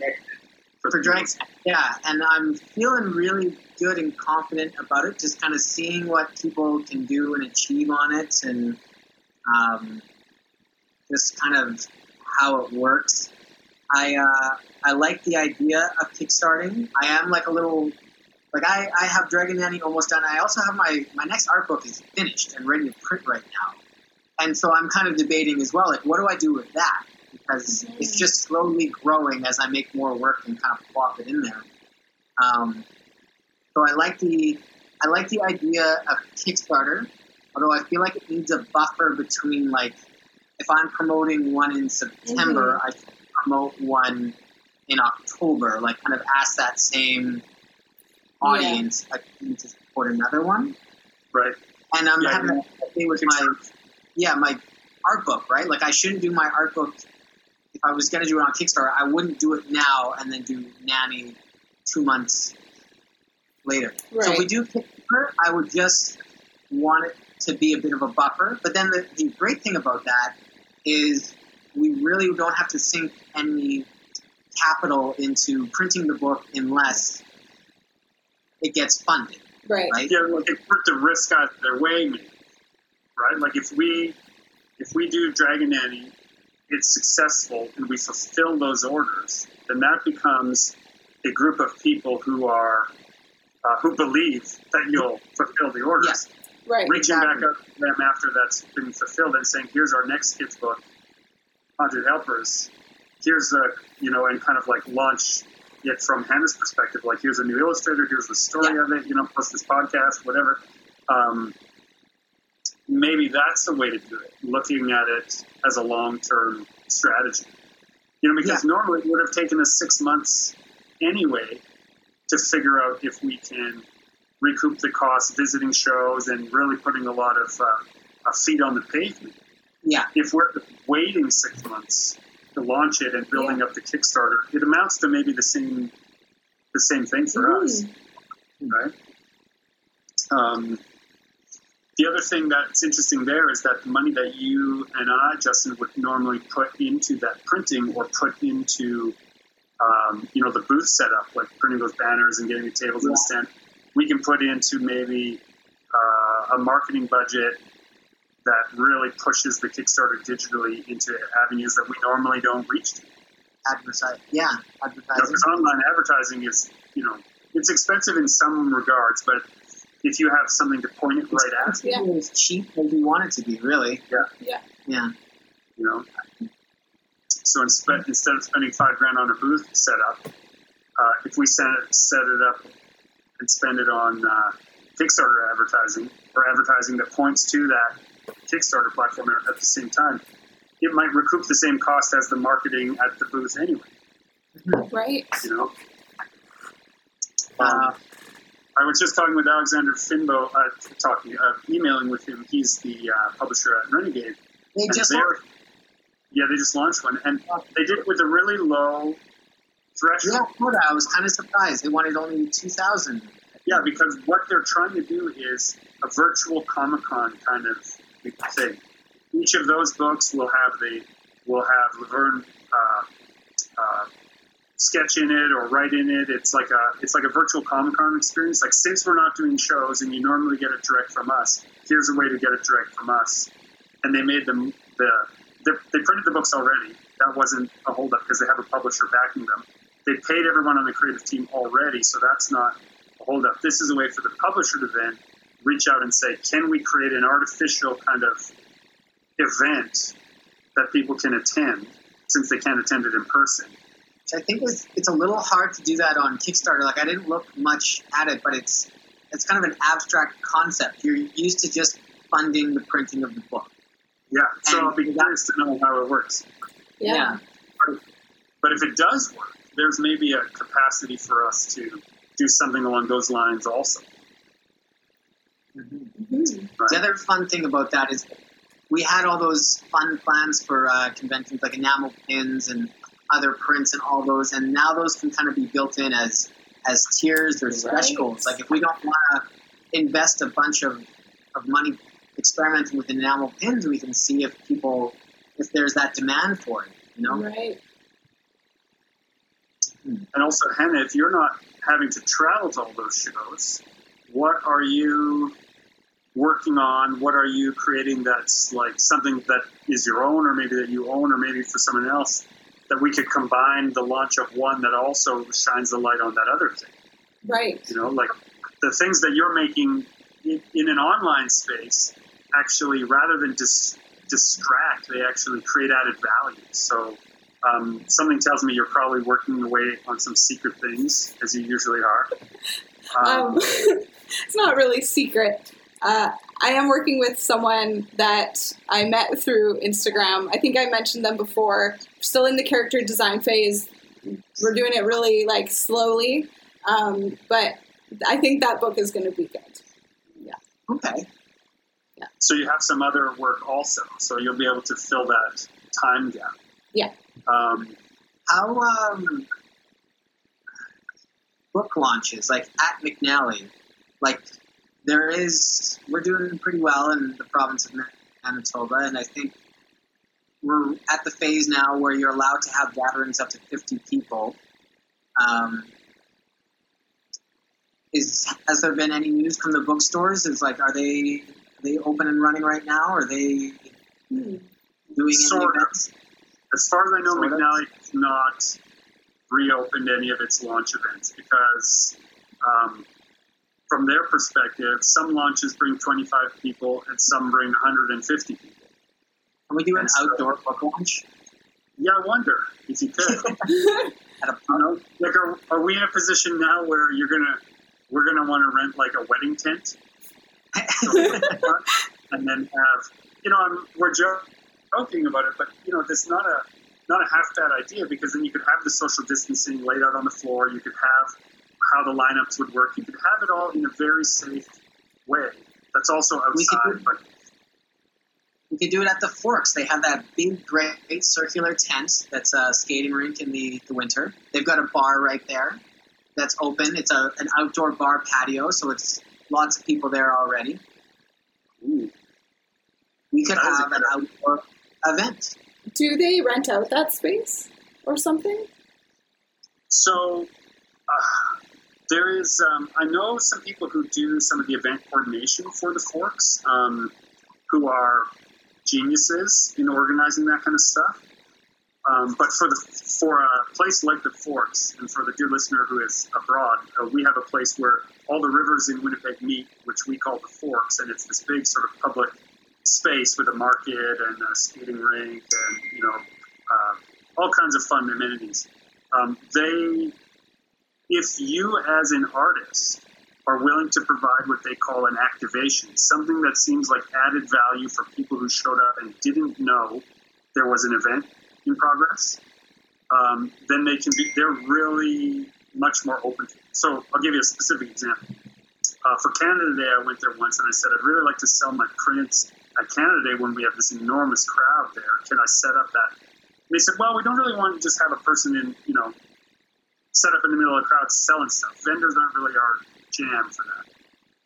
[SPEAKER 3] for,
[SPEAKER 4] for drinks, yeah, and I'm feeling really good and confident about it. Just kind of seeing what people can do and achieve on it, and um, just kind of how it works. I uh, I like the idea of kickstarting. I am like a little like I, I have Dragon Nanny almost done. I also have my my next art book is finished and ready to print right now, and so I'm kind of debating as well. Like, what do I do with that? Because it's just slowly growing as I make more work and kind of plop it in there. Um, so I like the I like the idea of Kickstarter, although I feel like it needs a buffer between like if I'm promoting one in September, mm-hmm. I should promote one in October, like kind of ask that same audience like you to support another one.
[SPEAKER 3] right?
[SPEAKER 4] And I'm
[SPEAKER 3] Yeah,
[SPEAKER 4] having that thing with my yeah my art book, right? Like I shouldn't do my art book if I was going to do it on Kickstarter. I wouldn't do it now and then do Nanny two months later. So if we do Kickstarter, I would just want it to be a bit of a buffer. But then the, the great thing about that is we really don't have to sink any capital into printing the book unless it gets funded,
[SPEAKER 1] Right.
[SPEAKER 4] right?
[SPEAKER 3] Yeah, like it put the risk out of their way, right? Like if we if we do Dragon Nanny, it's successful and we fulfill those orders, then that becomes a group of people who are uh, who believe that you'll fulfill the orders.
[SPEAKER 1] Right.
[SPEAKER 3] Reaching
[SPEAKER 4] Exactly.
[SPEAKER 3] back up to them after that's been fulfilled and saying, "Here's our next kids book, Haunted Helpers. Here's a you know," and kind of like launch it from Hannah's perspective. Like, here's a new illustrator. Here's the story
[SPEAKER 4] Yeah.
[SPEAKER 3] of it. You know, plus this podcast, whatever. Um, maybe that's the way to do it. Looking at it as a long-term strategy. You know, because normally it would have taken us six months anyway to figure out if we can recoup the costs visiting shows and really putting a lot of uh, feet on the pavement.
[SPEAKER 4] Yeah.
[SPEAKER 3] If we're waiting six months to launch it and building up the Kickstarter, it amounts to maybe the same the same thing for us, right? Um, the other thing that's interesting there is that the money that you and I, Justin, would normally put into that printing or put into, um, you know, the booth setup, like printing those banners and getting the tables and the stand, we can put into maybe uh, a marketing budget that really pushes the Kickstarter digitally into avenues that we normally don't reach. To.
[SPEAKER 4] Advertise. Yeah,
[SPEAKER 3] You know, online advertising is, you know, it's expensive in some regards, but if you have something to point it right at,
[SPEAKER 1] Yeah.
[SPEAKER 4] It's cheap as you want it to be, really.
[SPEAKER 3] Yeah.
[SPEAKER 1] Yeah.
[SPEAKER 4] Yeah.
[SPEAKER 3] you know. So instead, instead of spending five grand on a booth setup, uh, if we set it, set it up and spend it on uh, Kickstarter advertising or advertising that points to that Kickstarter platform at the same time, it might recoup the same cost as the marketing at the booth anyway.
[SPEAKER 1] Right.
[SPEAKER 3] You know.
[SPEAKER 4] Uh,
[SPEAKER 3] Um, I was just talking with Alexander Finbow, uh, talking, uh, emailing with him. He's the uh, publisher at Renegade.
[SPEAKER 4] They just
[SPEAKER 3] they're- yeah, they just launched one, and they did it with a really low threshold.
[SPEAKER 4] yeah, I thought I was kind of surprised. They wanted only two thousand.
[SPEAKER 3] Yeah, because what they're trying to do is a virtual Comic Con kind of thing. Each of those books will have the will have Laverne uh, uh, sketch in it or write in it. It's like a it's like a virtual Comic Con experience. Like since we're not doing shows and you normally get it direct from us, here's a way to get it direct from us. And they made them the they, they printed the books already. That wasn't a holdup because they have a publisher backing them. They paid everyone on the creative team already, so that's not a holdup. This is a way for the publisher to then reach out and say, can we create an artificial kind of event that people can attend since they can't attend it in person?
[SPEAKER 4] Which I think is it's a little hard to do that on Kickstarter. Like I didn't look much at it, but it's it's kind of an abstract concept. You're used to just funding the printing of the book.
[SPEAKER 3] Yeah, so
[SPEAKER 4] And
[SPEAKER 3] I'll be curious to know how it works.
[SPEAKER 1] Yeah.
[SPEAKER 3] But if it does work, there's maybe a capacity for us to do something along those lines also.
[SPEAKER 1] Mhm.
[SPEAKER 3] Right?
[SPEAKER 4] The other fun thing about that is we had all those fun plans for uh, conventions like enamel pins and other prints and all those, and now those can kind of be built in as as tiers or stretch
[SPEAKER 1] Right.
[SPEAKER 4] goals. Like if we don't want to invest a bunch of, of money experimenting with enamel pins, we can see if people if there's that demand for it. You know,
[SPEAKER 1] Right.
[SPEAKER 3] And also, Hannah, if you're not having to travel to all those shows, what are you working on? What are you creating that's like something that is your own, or maybe that you own, or maybe for someone else, that we could combine the launch of one that also shines the light on that other thing?
[SPEAKER 1] Right.
[SPEAKER 3] You know, like the things that you're making in, in an online space actually, rather than dis- distract, they actually create added value. So um, something tells me you're probably working away on some secret things, as you usually are.
[SPEAKER 1] Um, it's not really secret. Uh, I am working with someone that I met through Instagram. I think I mentioned them before. Still in the character design phase. We're doing it really like slowly, um, but I think that book is going to be good. Yeah.
[SPEAKER 4] Okay. Yeah.
[SPEAKER 3] so you have some other work also, so you'll be able to fill that time gap.
[SPEAKER 1] Yeah.
[SPEAKER 3] Um,
[SPEAKER 4] How um, book launches like at McNally, like there is we're doing pretty well in the province of Manitoba, and I think we're at the phase now where you're allowed to have gatherings up to 50 people. Um, is has there been any news from the bookstores? Is like, are they are they open and running right now? Are they doing any
[SPEAKER 3] Sort of. As far as I know,
[SPEAKER 4] Sort of.
[SPEAKER 3] McNally has not reopened any of its launch events because, um, from their perspective, some launches bring 25 people and some bring 150 people.
[SPEAKER 4] Can we do an
[SPEAKER 3] so-
[SPEAKER 4] outdoor book launch
[SPEAKER 3] Yeah, I wonder if you could. you know, like, are, are we in a position now where you're gonna, we're gonna want to rent like a wedding tent, and then have, you know, I'm, we're jo- joking about it, but you know, that's not a, not a half bad idea because then you could have the social distancing laid out on the floor. You could have how the lineups would work. You could have it all in a very safe way. That's also outside.
[SPEAKER 4] We could do-
[SPEAKER 3] but
[SPEAKER 4] We could do it at the Forks. They have that big, great circular tent that's a skating rink in the, the winter. They've got a bar right there that's open. It's a an outdoor bar patio, so it's lots of people there already.
[SPEAKER 3] ooh,
[SPEAKER 4] We could
[SPEAKER 3] That
[SPEAKER 4] have an
[SPEAKER 3] good
[SPEAKER 4] outdoor event.
[SPEAKER 1] Do they rent out that space or something?
[SPEAKER 3] So uh, there is, um, I know some people who do some of the event coordination for the Forks, um, who are geniuses in organizing that kind of stuff. Um, but for the for a place like the Forks, and for the dear listener who is abroad, uh, we have a place where all the rivers in Winnipeg meet, which we call the Forks, and it's this big sort of public space with a market and a skating rink and you know uh, all kinds of fun amenities. Um, they, if you as an artist are willing to provide what they call an activation, something that seems like added value for people who showed up and didn't know there was an event in progress, um, then they can be. They're really much more open. to it. So I'll give you a specific example. Uh, for Canada Day, I went there once and I said, I'd really like to sell my prints at Canada Day when we have this enormous crowd there. Can I set up that? And they said, well, we don't really want to just have a person in, you know, set up in the middle of the crowd selling stuff. Vendors aren't really our jam for that.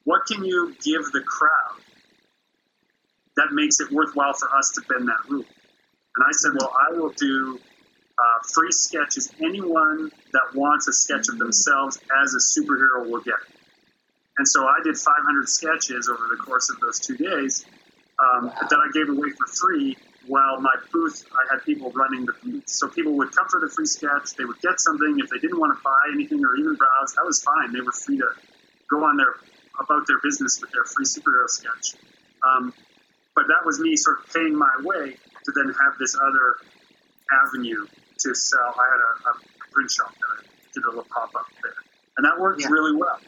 [SPEAKER 3] What can you give the crowd that makes it worthwhile for us to bend that rule? And I said, well, I will do uh, free sketches. Anyone that wants a sketch of themselves as a superhero will get it. And so I did 500 sketches over the course of those two days um, that I gave away for free. While my booth, I had people running the booth. So people would come for the free sketch. They would get something. If they didn't want to buy anything or even browse, that was fine. They were free to go on their about their business with their free superhero sketch. Um, but that was me sort of paying my way to then have this other avenue to sell. I had a, a print shop that I did a little pop up there, and that worked
[SPEAKER 4] Yeah.
[SPEAKER 3] really well.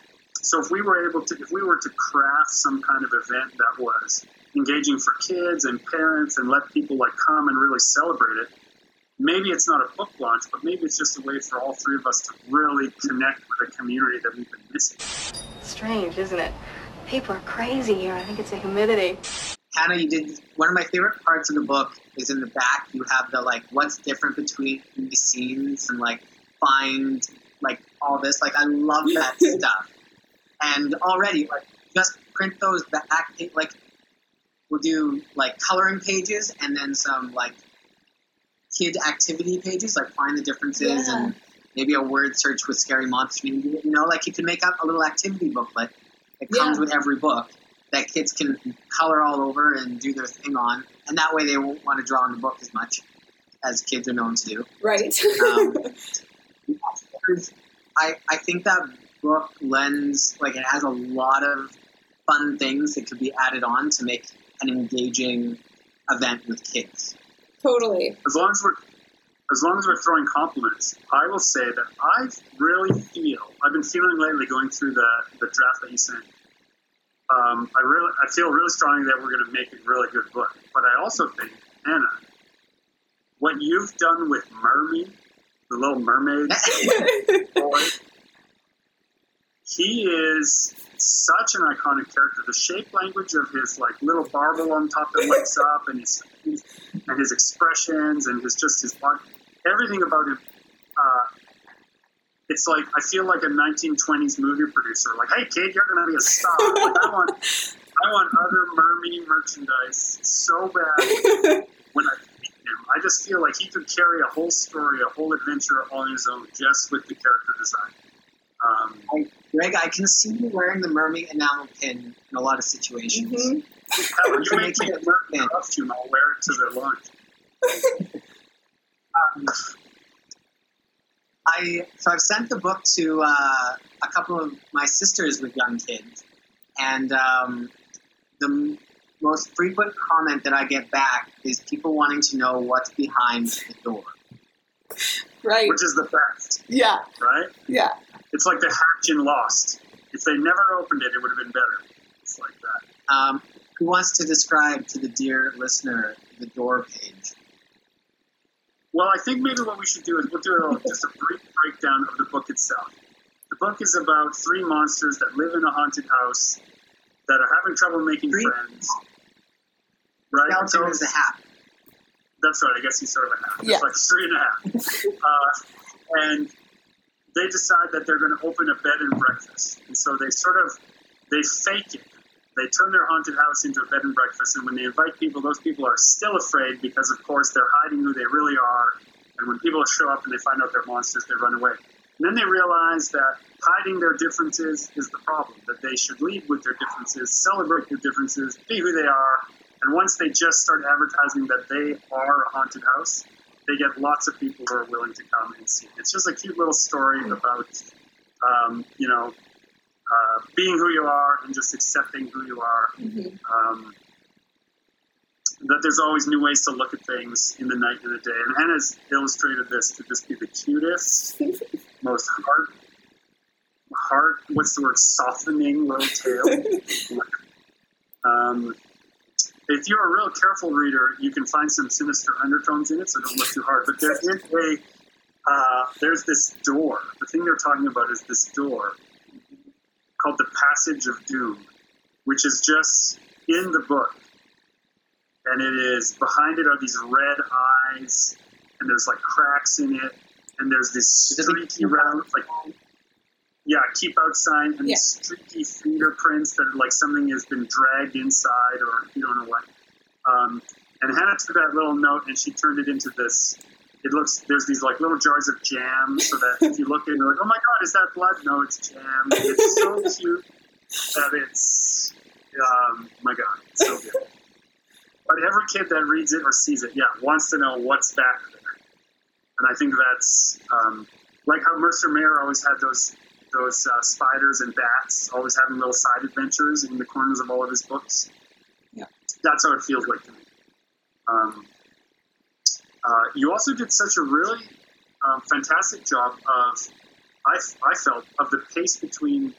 [SPEAKER 3] So if we were able to, if we were to craft some kind of event that was engaging for kids and parents and let people like come and really celebrate it, maybe it's not a book launch, but maybe it's just a way for all three of us to really connect with a community that we've been missing.
[SPEAKER 7] Strange, isn't it? People are crazy here. I think it's the humidity.
[SPEAKER 4] Hannah, you did one of my favorite parts of the book is in the back. You have the like what's different between the scenes and like find like all this. Like I love that stuff. And already, like just print those back. Like we'll do like coloring pages and then some like kid activity pages, like find the differences
[SPEAKER 1] Yeah.
[SPEAKER 4] and maybe a word search with scary monster. You know, like you can make up a little activity booklet that comes
[SPEAKER 1] Yeah.
[SPEAKER 4] with every book that kids can color all over and do their thing on, and that way they won't want to draw in the book as much as kids are known to do.
[SPEAKER 1] Right.
[SPEAKER 4] Um, I, I think that book lends like it has a lot of fun things that could be added on to make an engaging event with kids.
[SPEAKER 1] totally.
[SPEAKER 3] as long as we're as long as we're throwing compliments, I will say that I really feel I've been feeling lately going through the the draft that you sent. Um, I really I feel really strongly that we're going to make a really good book. But I also think Hannah, what you've done with Mermy, the Little Mermaid boy, he is such an iconic character. The shape language of his like little barbel on top that lights up, and his and his expressions, and his just his everything about him. Uh, it's like I feel like a 1920s movie producer. Like, hey kid, you're gonna be a star. Like, I want, I want other Mermy merchandise so bad when I meet him. I just feel like he could carry a whole story, a whole adventure on his own, just with the character design. Um,
[SPEAKER 4] I, Greg, I can see you wearing the mermaid enamel pin in a lot of situations.
[SPEAKER 1] Mhm.
[SPEAKER 3] hell, you make me a mermaid costume, I'll wear it to the launch.
[SPEAKER 4] Um, I so I've sent the book to uh, a couple of my sisters with young kids, and um, the m- most frequent comment that I get back is people wanting to know what's behind the door.
[SPEAKER 1] Right.
[SPEAKER 3] Which is the best,
[SPEAKER 1] Yeah.
[SPEAKER 3] right?
[SPEAKER 1] Yeah.
[SPEAKER 3] It's like the hatch in Lost. If they never opened it, it would have been better. It's like that.
[SPEAKER 4] Um, who wants to describe to the dear listener the door page?
[SPEAKER 3] Well, I think maybe what we should do is we'll do a, just a brief breakdown of the book itself. The book is about three monsters that live in a haunted house that are having trouble making
[SPEAKER 4] Three?
[SPEAKER 3] friends. Right?
[SPEAKER 4] Skeleton
[SPEAKER 3] So-
[SPEAKER 4] is a hat.
[SPEAKER 3] That's right. I guess he's sort of a half.
[SPEAKER 1] Yeah.
[SPEAKER 3] It's like three and a half. uh, and they decide that they're going to open a bed and breakfast. And so they sort of they fake it. They turn their haunted house into a bed and breakfast. And when they invite people, those people are still afraid because, of course, they're hiding who they really are. And when people show up and they find out they're monsters, they run away. And then they realize that hiding their differences is the problem. That they should lead with their differences, celebrate their differences, be who they are, and once they just start advertising that they are a haunted house, they get lots of people who are willing to come and see. It's just a cute little story about, um, you know, uh, being who you are and just accepting who you are.
[SPEAKER 1] Mhm.
[SPEAKER 3] Um, that there's always new ways to look at things in the night and the day. And Hannah's illustrated this to just be the cutest, most heart, heart, what's the word, softening little tale. Um, if you're a real careful reader, you can find some sinister undertones in it, so don't look too hard. But there is a, uh, there's this door. The thing they're talking about is this door called the Passage of Doom, which is just in the book, and it is behind it are these red eyes, and there's like cracks in it, and there's this
[SPEAKER 4] Is it like
[SPEAKER 3] streaky round, like yeah, keep out sign and
[SPEAKER 1] Yeah.
[SPEAKER 3] these streaky fingerprints that like something has been dragged inside or you don't know what. Um, and Hannah took that little note and she turned it into this. It looks there's these like little jars of jam so that if you look in, you're like, oh my god, is that blood? No, it's jam. It's so cute that it's um, my god, it's so good. But every kid that reads it or sees it, yeah, wants to know what's back there. And I think that's um, like how Mercer Mayer always had those those uh, spiders and bats, always having little side adventures in the corners of all of his books.
[SPEAKER 1] Yeah.
[SPEAKER 3] That's how it feels like to me. Um, uh, you also did such a really um, fantastic job of, I, I felt, of the pace between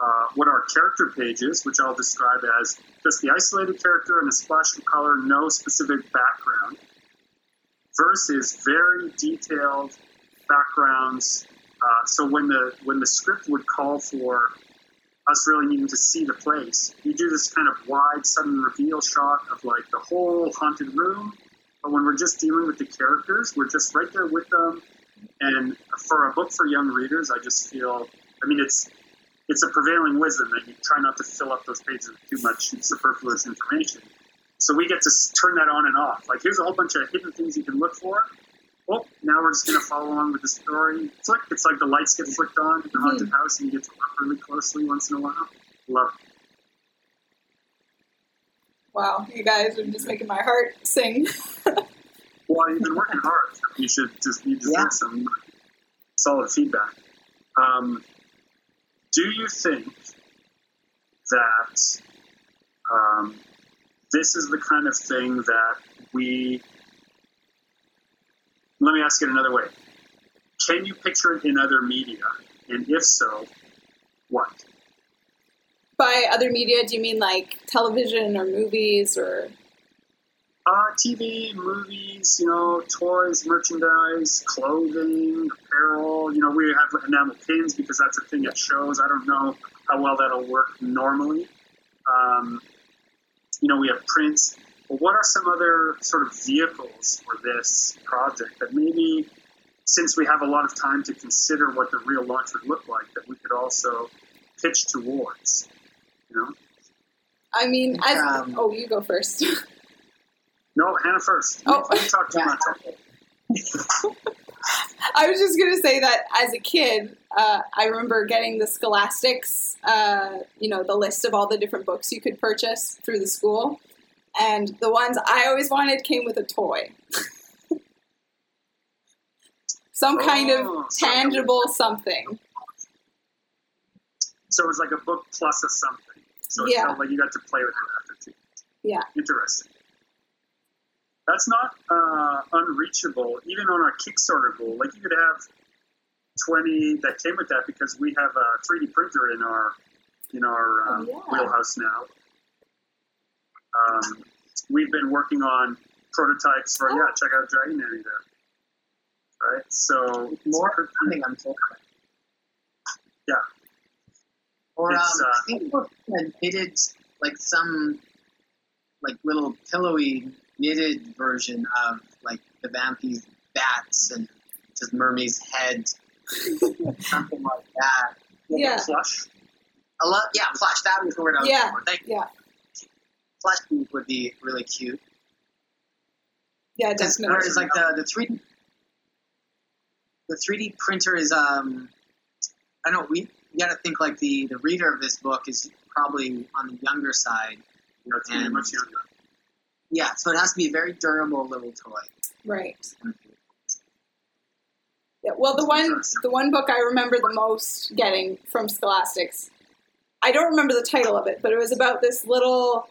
[SPEAKER 3] uh, what are character pages, which I'll describe as just the isolated character and a splash of color, no specific background, versus very detailed backgrounds. Uh, so when the when the script would call for us really needing to see the place, you do this kind of wide sudden reveal shot of like the whole haunted room. But when we're just dealing with the characters, we're just right there with them. And for a book for young readers, I just feel, I mean, it's it's a prevailing wisdom that you try not to fill up those pages with too much superfluous information. So we get to turn that on and off. Like here's a whole bunch of hidden things you can look for. Well, now we're just going to follow along with the story. It's like It's like the lights get flicked on in the haunted house, and you get to look really closely once in a while. Love it.
[SPEAKER 1] Wow, you guys are just making my heart sing.
[SPEAKER 3] Well, you've been working hard. You should just you deserve
[SPEAKER 4] Yeah.
[SPEAKER 3] some solid feedback. Um, do you think that um, this is the kind of thing that we? Let me ask it another way. Can you picture it in other media? And if so, what?
[SPEAKER 1] By other media, do you mean like television or movies or?
[SPEAKER 3] Uh, TV, movies, you know, toys, merchandise, clothing, apparel. You know, we have enamel pins because that's a thing at shows. I don't know how well that'll work normally. Um, you know, we have prints. But what are some other sort of vehicles for this project that maybe, since we have a lot of time to consider what the real launch would look like, that we could also pitch towards? You know?
[SPEAKER 1] I mean, as
[SPEAKER 4] Um,
[SPEAKER 1] oh, you go first.
[SPEAKER 3] No, Hannah first.
[SPEAKER 1] Oh.
[SPEAKER 3] You talk too
[SPEAKER 4] Yeah.
[SPEAKER 3] much.
[SPEAKER 1] I was just gonna say that as a kid, uh, I remember getting the Scholastics, uh, you know, the list of all the different books you could purchase through the school, and the ones I always wanted came with a toy, some kind
[SPEAKER 3] Oh,
[SPEAKER 1] of
[SPEAKER 3] so-
[SPEAKER 1] tangible something.
[SPEAKER 3] So it was like a book plus a something. So it
[SPEAKER 1] Yeah.
[SPEAKER 3] felt like you got to play with it after too.
[SPEAKER 1] Yeah.
[SPEAKER 3] Interesting. That's not uh, unreachable, even on our Kickstarter goal. Like you could have 20 that came with that because we have a 3D printer in our in our um,
[SPEAKER 1] Oh, yeah.
[SPEAKER 3] wheelhouse now. Um, we've been working on prototypes for
[SPEAKER 1] Oh.
[SPEAKER 3] yeah. Check out Dragon Nanny there. Right. So
[SPEAKER 4] More coming, I'm told.
[SPEAKER 3] Yeah.
[SPEAKER 4] Or um,
[SPEAKER 3] It's, uh,
[SPEAKER 4] I think we knitted like some like little pillowy knitted version of like the Vampy's bats and just Mermaid's head, something like that.
[SPEAKER 1] Yeah,
[SPEAKER 3] plush.
[SPEAKER 4] A lot, yeah, plush. That was the word I was
[SPEAKER 1] Yeah,
[SPEAKER 4] looking for. Thank you.
[SPEAKER 1] yeah,
[SPEAKER 4] Plush piece would be really cute.
[SPEAKER 1] yeah,
[SPEAKER 4] Because
[SPEAKER 1] definitely.
[SPEAKER 4] whereas like the the three the three D printer is um I don't know we you got to think like the the reader of this book is probably on the younger side.
[SPEAKER 3] You know,
[SPEAKER 4] And-
[SPEAKER 3] much younger.
[SPEAKER 4] Yeah, so it has to be a very durable little toy.
[SPEAKER 1] Right. Yeah, well, the one the one book I remember the most getting from Scholastics, I don't remember the title of it, but it was about this little.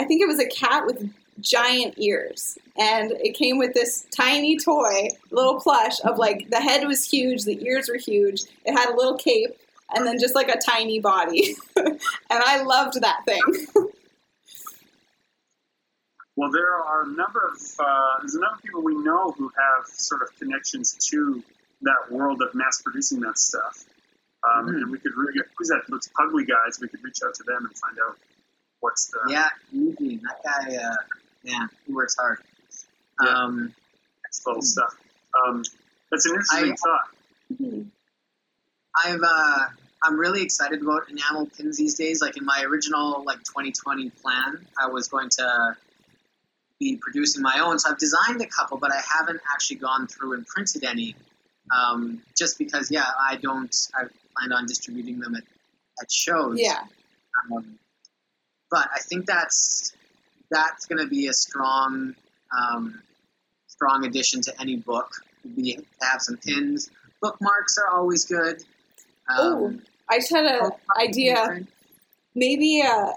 [SPEAKER 1] I think it was a cat with giant ears, and it came with this tiny toy, little plush of like the head was huge, the ears were huge, it had a little cape, and then just like a tiny body, and I loved that thing.
[SPEAKER 3] Well, there are a number of uh, there's a number of people we know who have sort of connections to that world of mass producing that stuff. Um,
[SPEAKER 4] Mhm.
[SPEAKER 3] And we could really who's that? Those Pugly guys. We could reach out to them and find out what's the
[SPEAKER 4] Yeah, easy. That guy, uh, man, he works hard.
[SPEAKER 3] Yeah.
[SPEAKER 4] Um,
[SPEAKER 3] next level stuff. Um, that's an interesting
[SPEAKER 4] I-
[SPEAKER 3] thought.
[SPEAKER 4] I've uh, I'm really excited about enamel pins these days. Like in my original like 2020 plan, I was going to be producing my own. So I've designed a couple, but I haven't actually gone through and printed any. Um, just because, yeah, I don't. I planned on distributing them at, at shows.
[SPEAKER 1] yeah,
[SPEAKER 4] Um, but I think that's that's going to be a strong um, strong addition to any book. Be have some pins. Bookmarks are always good.
[SPEAKER 1] Oh,
[SPEAKER 4] Um,
[SPEAKER 1] I just had an idea. maybe uh,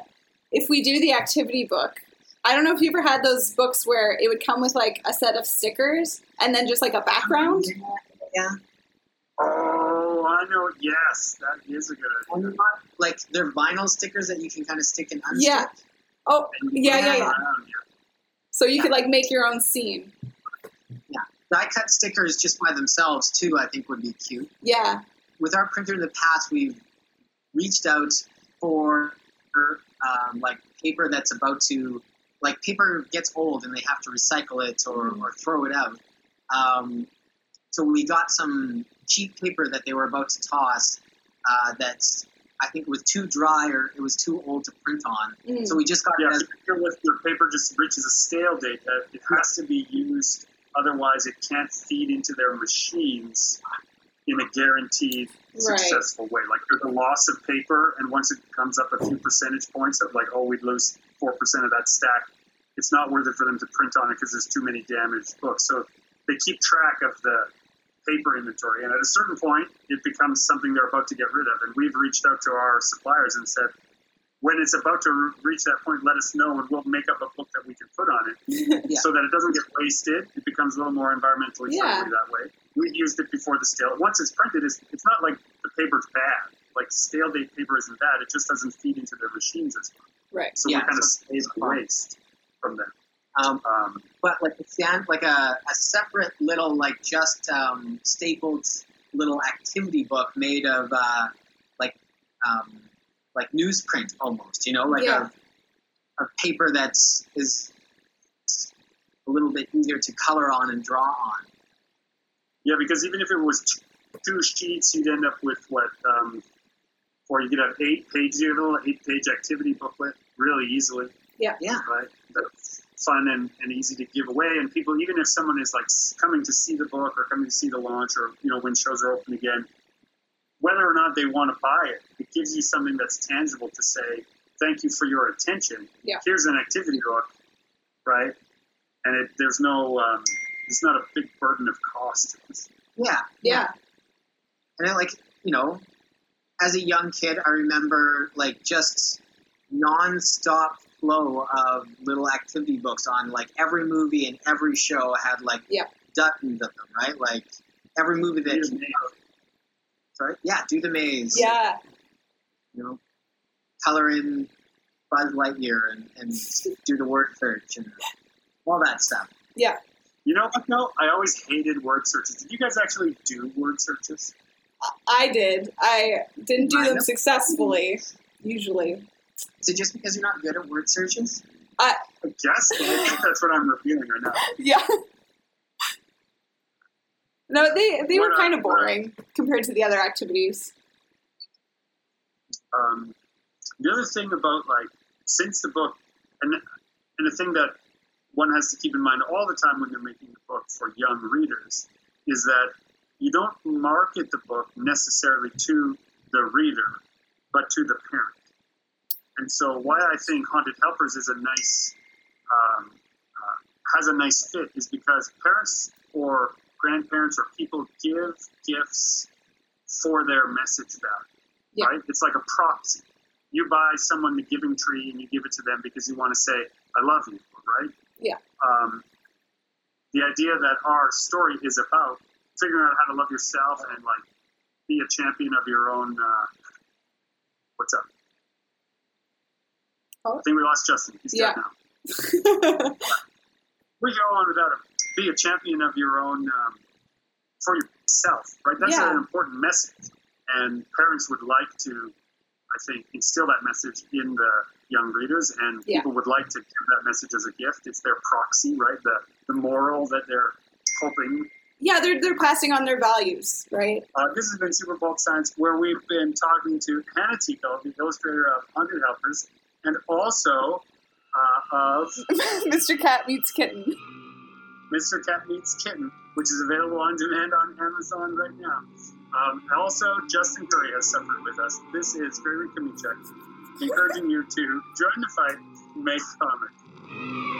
[SPEAKER 1] if we do the activity book i don't know if you ever had those books where it would come with like a set of stickers and then just like a background
[SPEAKER 4] Yeah.
[SPEAKER 3] Oh, I know. Yes, that is a good idea.
[SPEAKER 4] Like they're vinyl stickers that you can kind of stick and unstick.
[SPEAKER 1] Yeah. oh yeah yeah yeah so you could like make your own scene Yeah,
[SPEAKER 4] Die cut stickers just by themselves too, I think would be cute.
[SPEAKER 1] yeah
[SPEAKER 4] With our printer in the past, we've reached out for um, like paper that's about to like paper gets old and they have to recycle it or, or throw it out. Um, so we got some cheap paper that they were about to toss uh, that's I think was too dry or it was too old to print on.
[SPEAKER 1] Mm.
[SPEAKER 4] So we just got
[SPEAKER 3] Yeah,
[SPEAKER 4] it as
[SPEAKER 3] your, with your paper just reaches a stale date, uh, it has to be used. Otherwise, it can't feed into their machines in a guaranteed
[SPEAKER 1] Right.
[SPEAKER 3] successful way. Like the loss of paper, and once it comes up a few percentage points of like, oh, we'd lose four percent of that stack, it's not worth it for them to print on it because there's too many damaged books. So they keep track of the paper inventory, and at a certain point, it becomes something they're about to get rid of. And we've reached out to our suppliers and said, when it's about to reach that point, let us know, and we'll make up a book that we can put on it,
[SPEAKER 4] Yeah.
[SPEAKER 3] so that it doesn't get wasted. It becomes a little more environmentally
[SPEAKER 1] Yeah.
[SPEAKER 3] friendly that way. We've used it before the stale. Once it's printed, it's, it's not like the paper's bad. Like stale date paper isn't bad. It just doesn't feed into their machines as well.
[SPEAKER 1] right
[SPEAKER 3] So
[SPEAKER 4] Yeah,
[SPEAKER 3] we kind of
[SPEAKER 4] so-
[SPEAKER 3] save the waste from them.
[SPEAKER 4] Um,
[SPEAKER 3] Um,
[SPEAKER 4] but like a stand, like a, a separate little like just um, stapled little activity book made of uh, like um, like newsprint almost, you know, like
[SPEAKER 1] Yeah.
[SPEAKER 4] a, a paper that's is a little bit easier to color on and draw on.
[SPEAKER 3] yeah, because even if it was two sheets, you'd end up with what? Um, or you could have eight pages, you have a little eight-page activity booklet really easily.
[SPEAKER 4] Yeah, Yeah,
[SPEAKER 3] right? That fun and, and easy to give away. And people, even if someone is like coming to see the book or coming to see the launch or, you know, when shows are open again, whether or not they want to buy it, it gives you something that's tangible to say, thank you for your attention.
[SPEAKER 1] Yeah.
[SPEAKER 3] Here's an activity book, right? And it, there's no, um, it's not a big burden of cost.
[SPEAKER 4] Yeah.
[SPEAKER 1] Yeah.
[SPEAKER 4] And then, like, you know, as a young kid, I remember like just non-stop flow of little activity books on like every movie and every show had like
[SPEAKER 1] Yeah.
[SPEAKER 4] dozens of them, right? Like every movie that
[SPEAKER 3] Here's
[SPEAKER 4] came out. Sorry, yeah, do the maze.
[SPEAKER 1] Yeah.
[SPEAKER 4] you know, color in Buzz Lightyear and, and do the word search and all that stuff.
[SPEAKER 1] Yeah.
[SPEAKER 3] You know what, though? I always hated word searches. Did you guys actually do word searches?
[SPEAKER 1] I did. I didn't do
[SPEAKER 4] I
[SPEAKER 1] them
[SPEAKER 4] know.
[SPEAKER 1] successfully, usually.
[SPEAKER 4] Is it just because you're not good at word searches?
[SPEAKER 3] I guess. but I think that's what I'm revealing right now.
[SPEAKER 1] Yeah. No, they they were
[SPEAKER 3] What,
[SPEAKER 1] kind of boring compared to the other activities.
[SPEAKER 3] Um, the other thing about like since the book, and and the thing that one has to keep in mind all the time when you're making a book for young readers is that you don't market the book necessarily to the reader, but to the parent. And so, why I think Haunted Helpers is a nice um, uh, has a nice fit is because parents or grandparents or people give gifts for their message value
[SPEAKER 1] Yeah.
[SPEAKER 3] right? It's like a proxy. You buy someone the giving tree and you give it to them because you want to say, I love you, right?
[SPEAKER 1] Yeah.
[SPEAKER 3] Um, the idea that our story is about figuring out how to love yourself and like be a champion of your own. Uh, what's up?
[SPEAKER 1] Oh.
[SPEAKER 3] I think we lost Justin. He's
[SPEAKER 1] Yeah.
[SPEAKER 3] dead now. We go on without him. Be a champion of your own um, for yourself, right? That's
[SPEAKER 1] Yeah.
[SPEAKER 3] an important message, and parents would like to, I think, instill that message in the young readers, and
[SPEAKER 1] Yeah.
[SPEAKER 3] people would like to give that message as a gift. It's their proxy, right? The the moral that they're hoping.
[SPEAKER 1] yeah, they're they're passing on their values, right?
[SPEAKER 3] Uh, this has been Super Bulk Science, where we've been talking to Hannah Tickle, the illustrator of Haunted Helpers, and also uh, of
[SPEAKER 1] Mr. Cat meets kitten.
[SPEAKER 3] Mr. Cat Meets Kitten, which is available on demand on Amazon right now. Um, also, Justin Currie has suffered with us. This is Gregory Kamichuk, encouraging you to join the fight, make comments.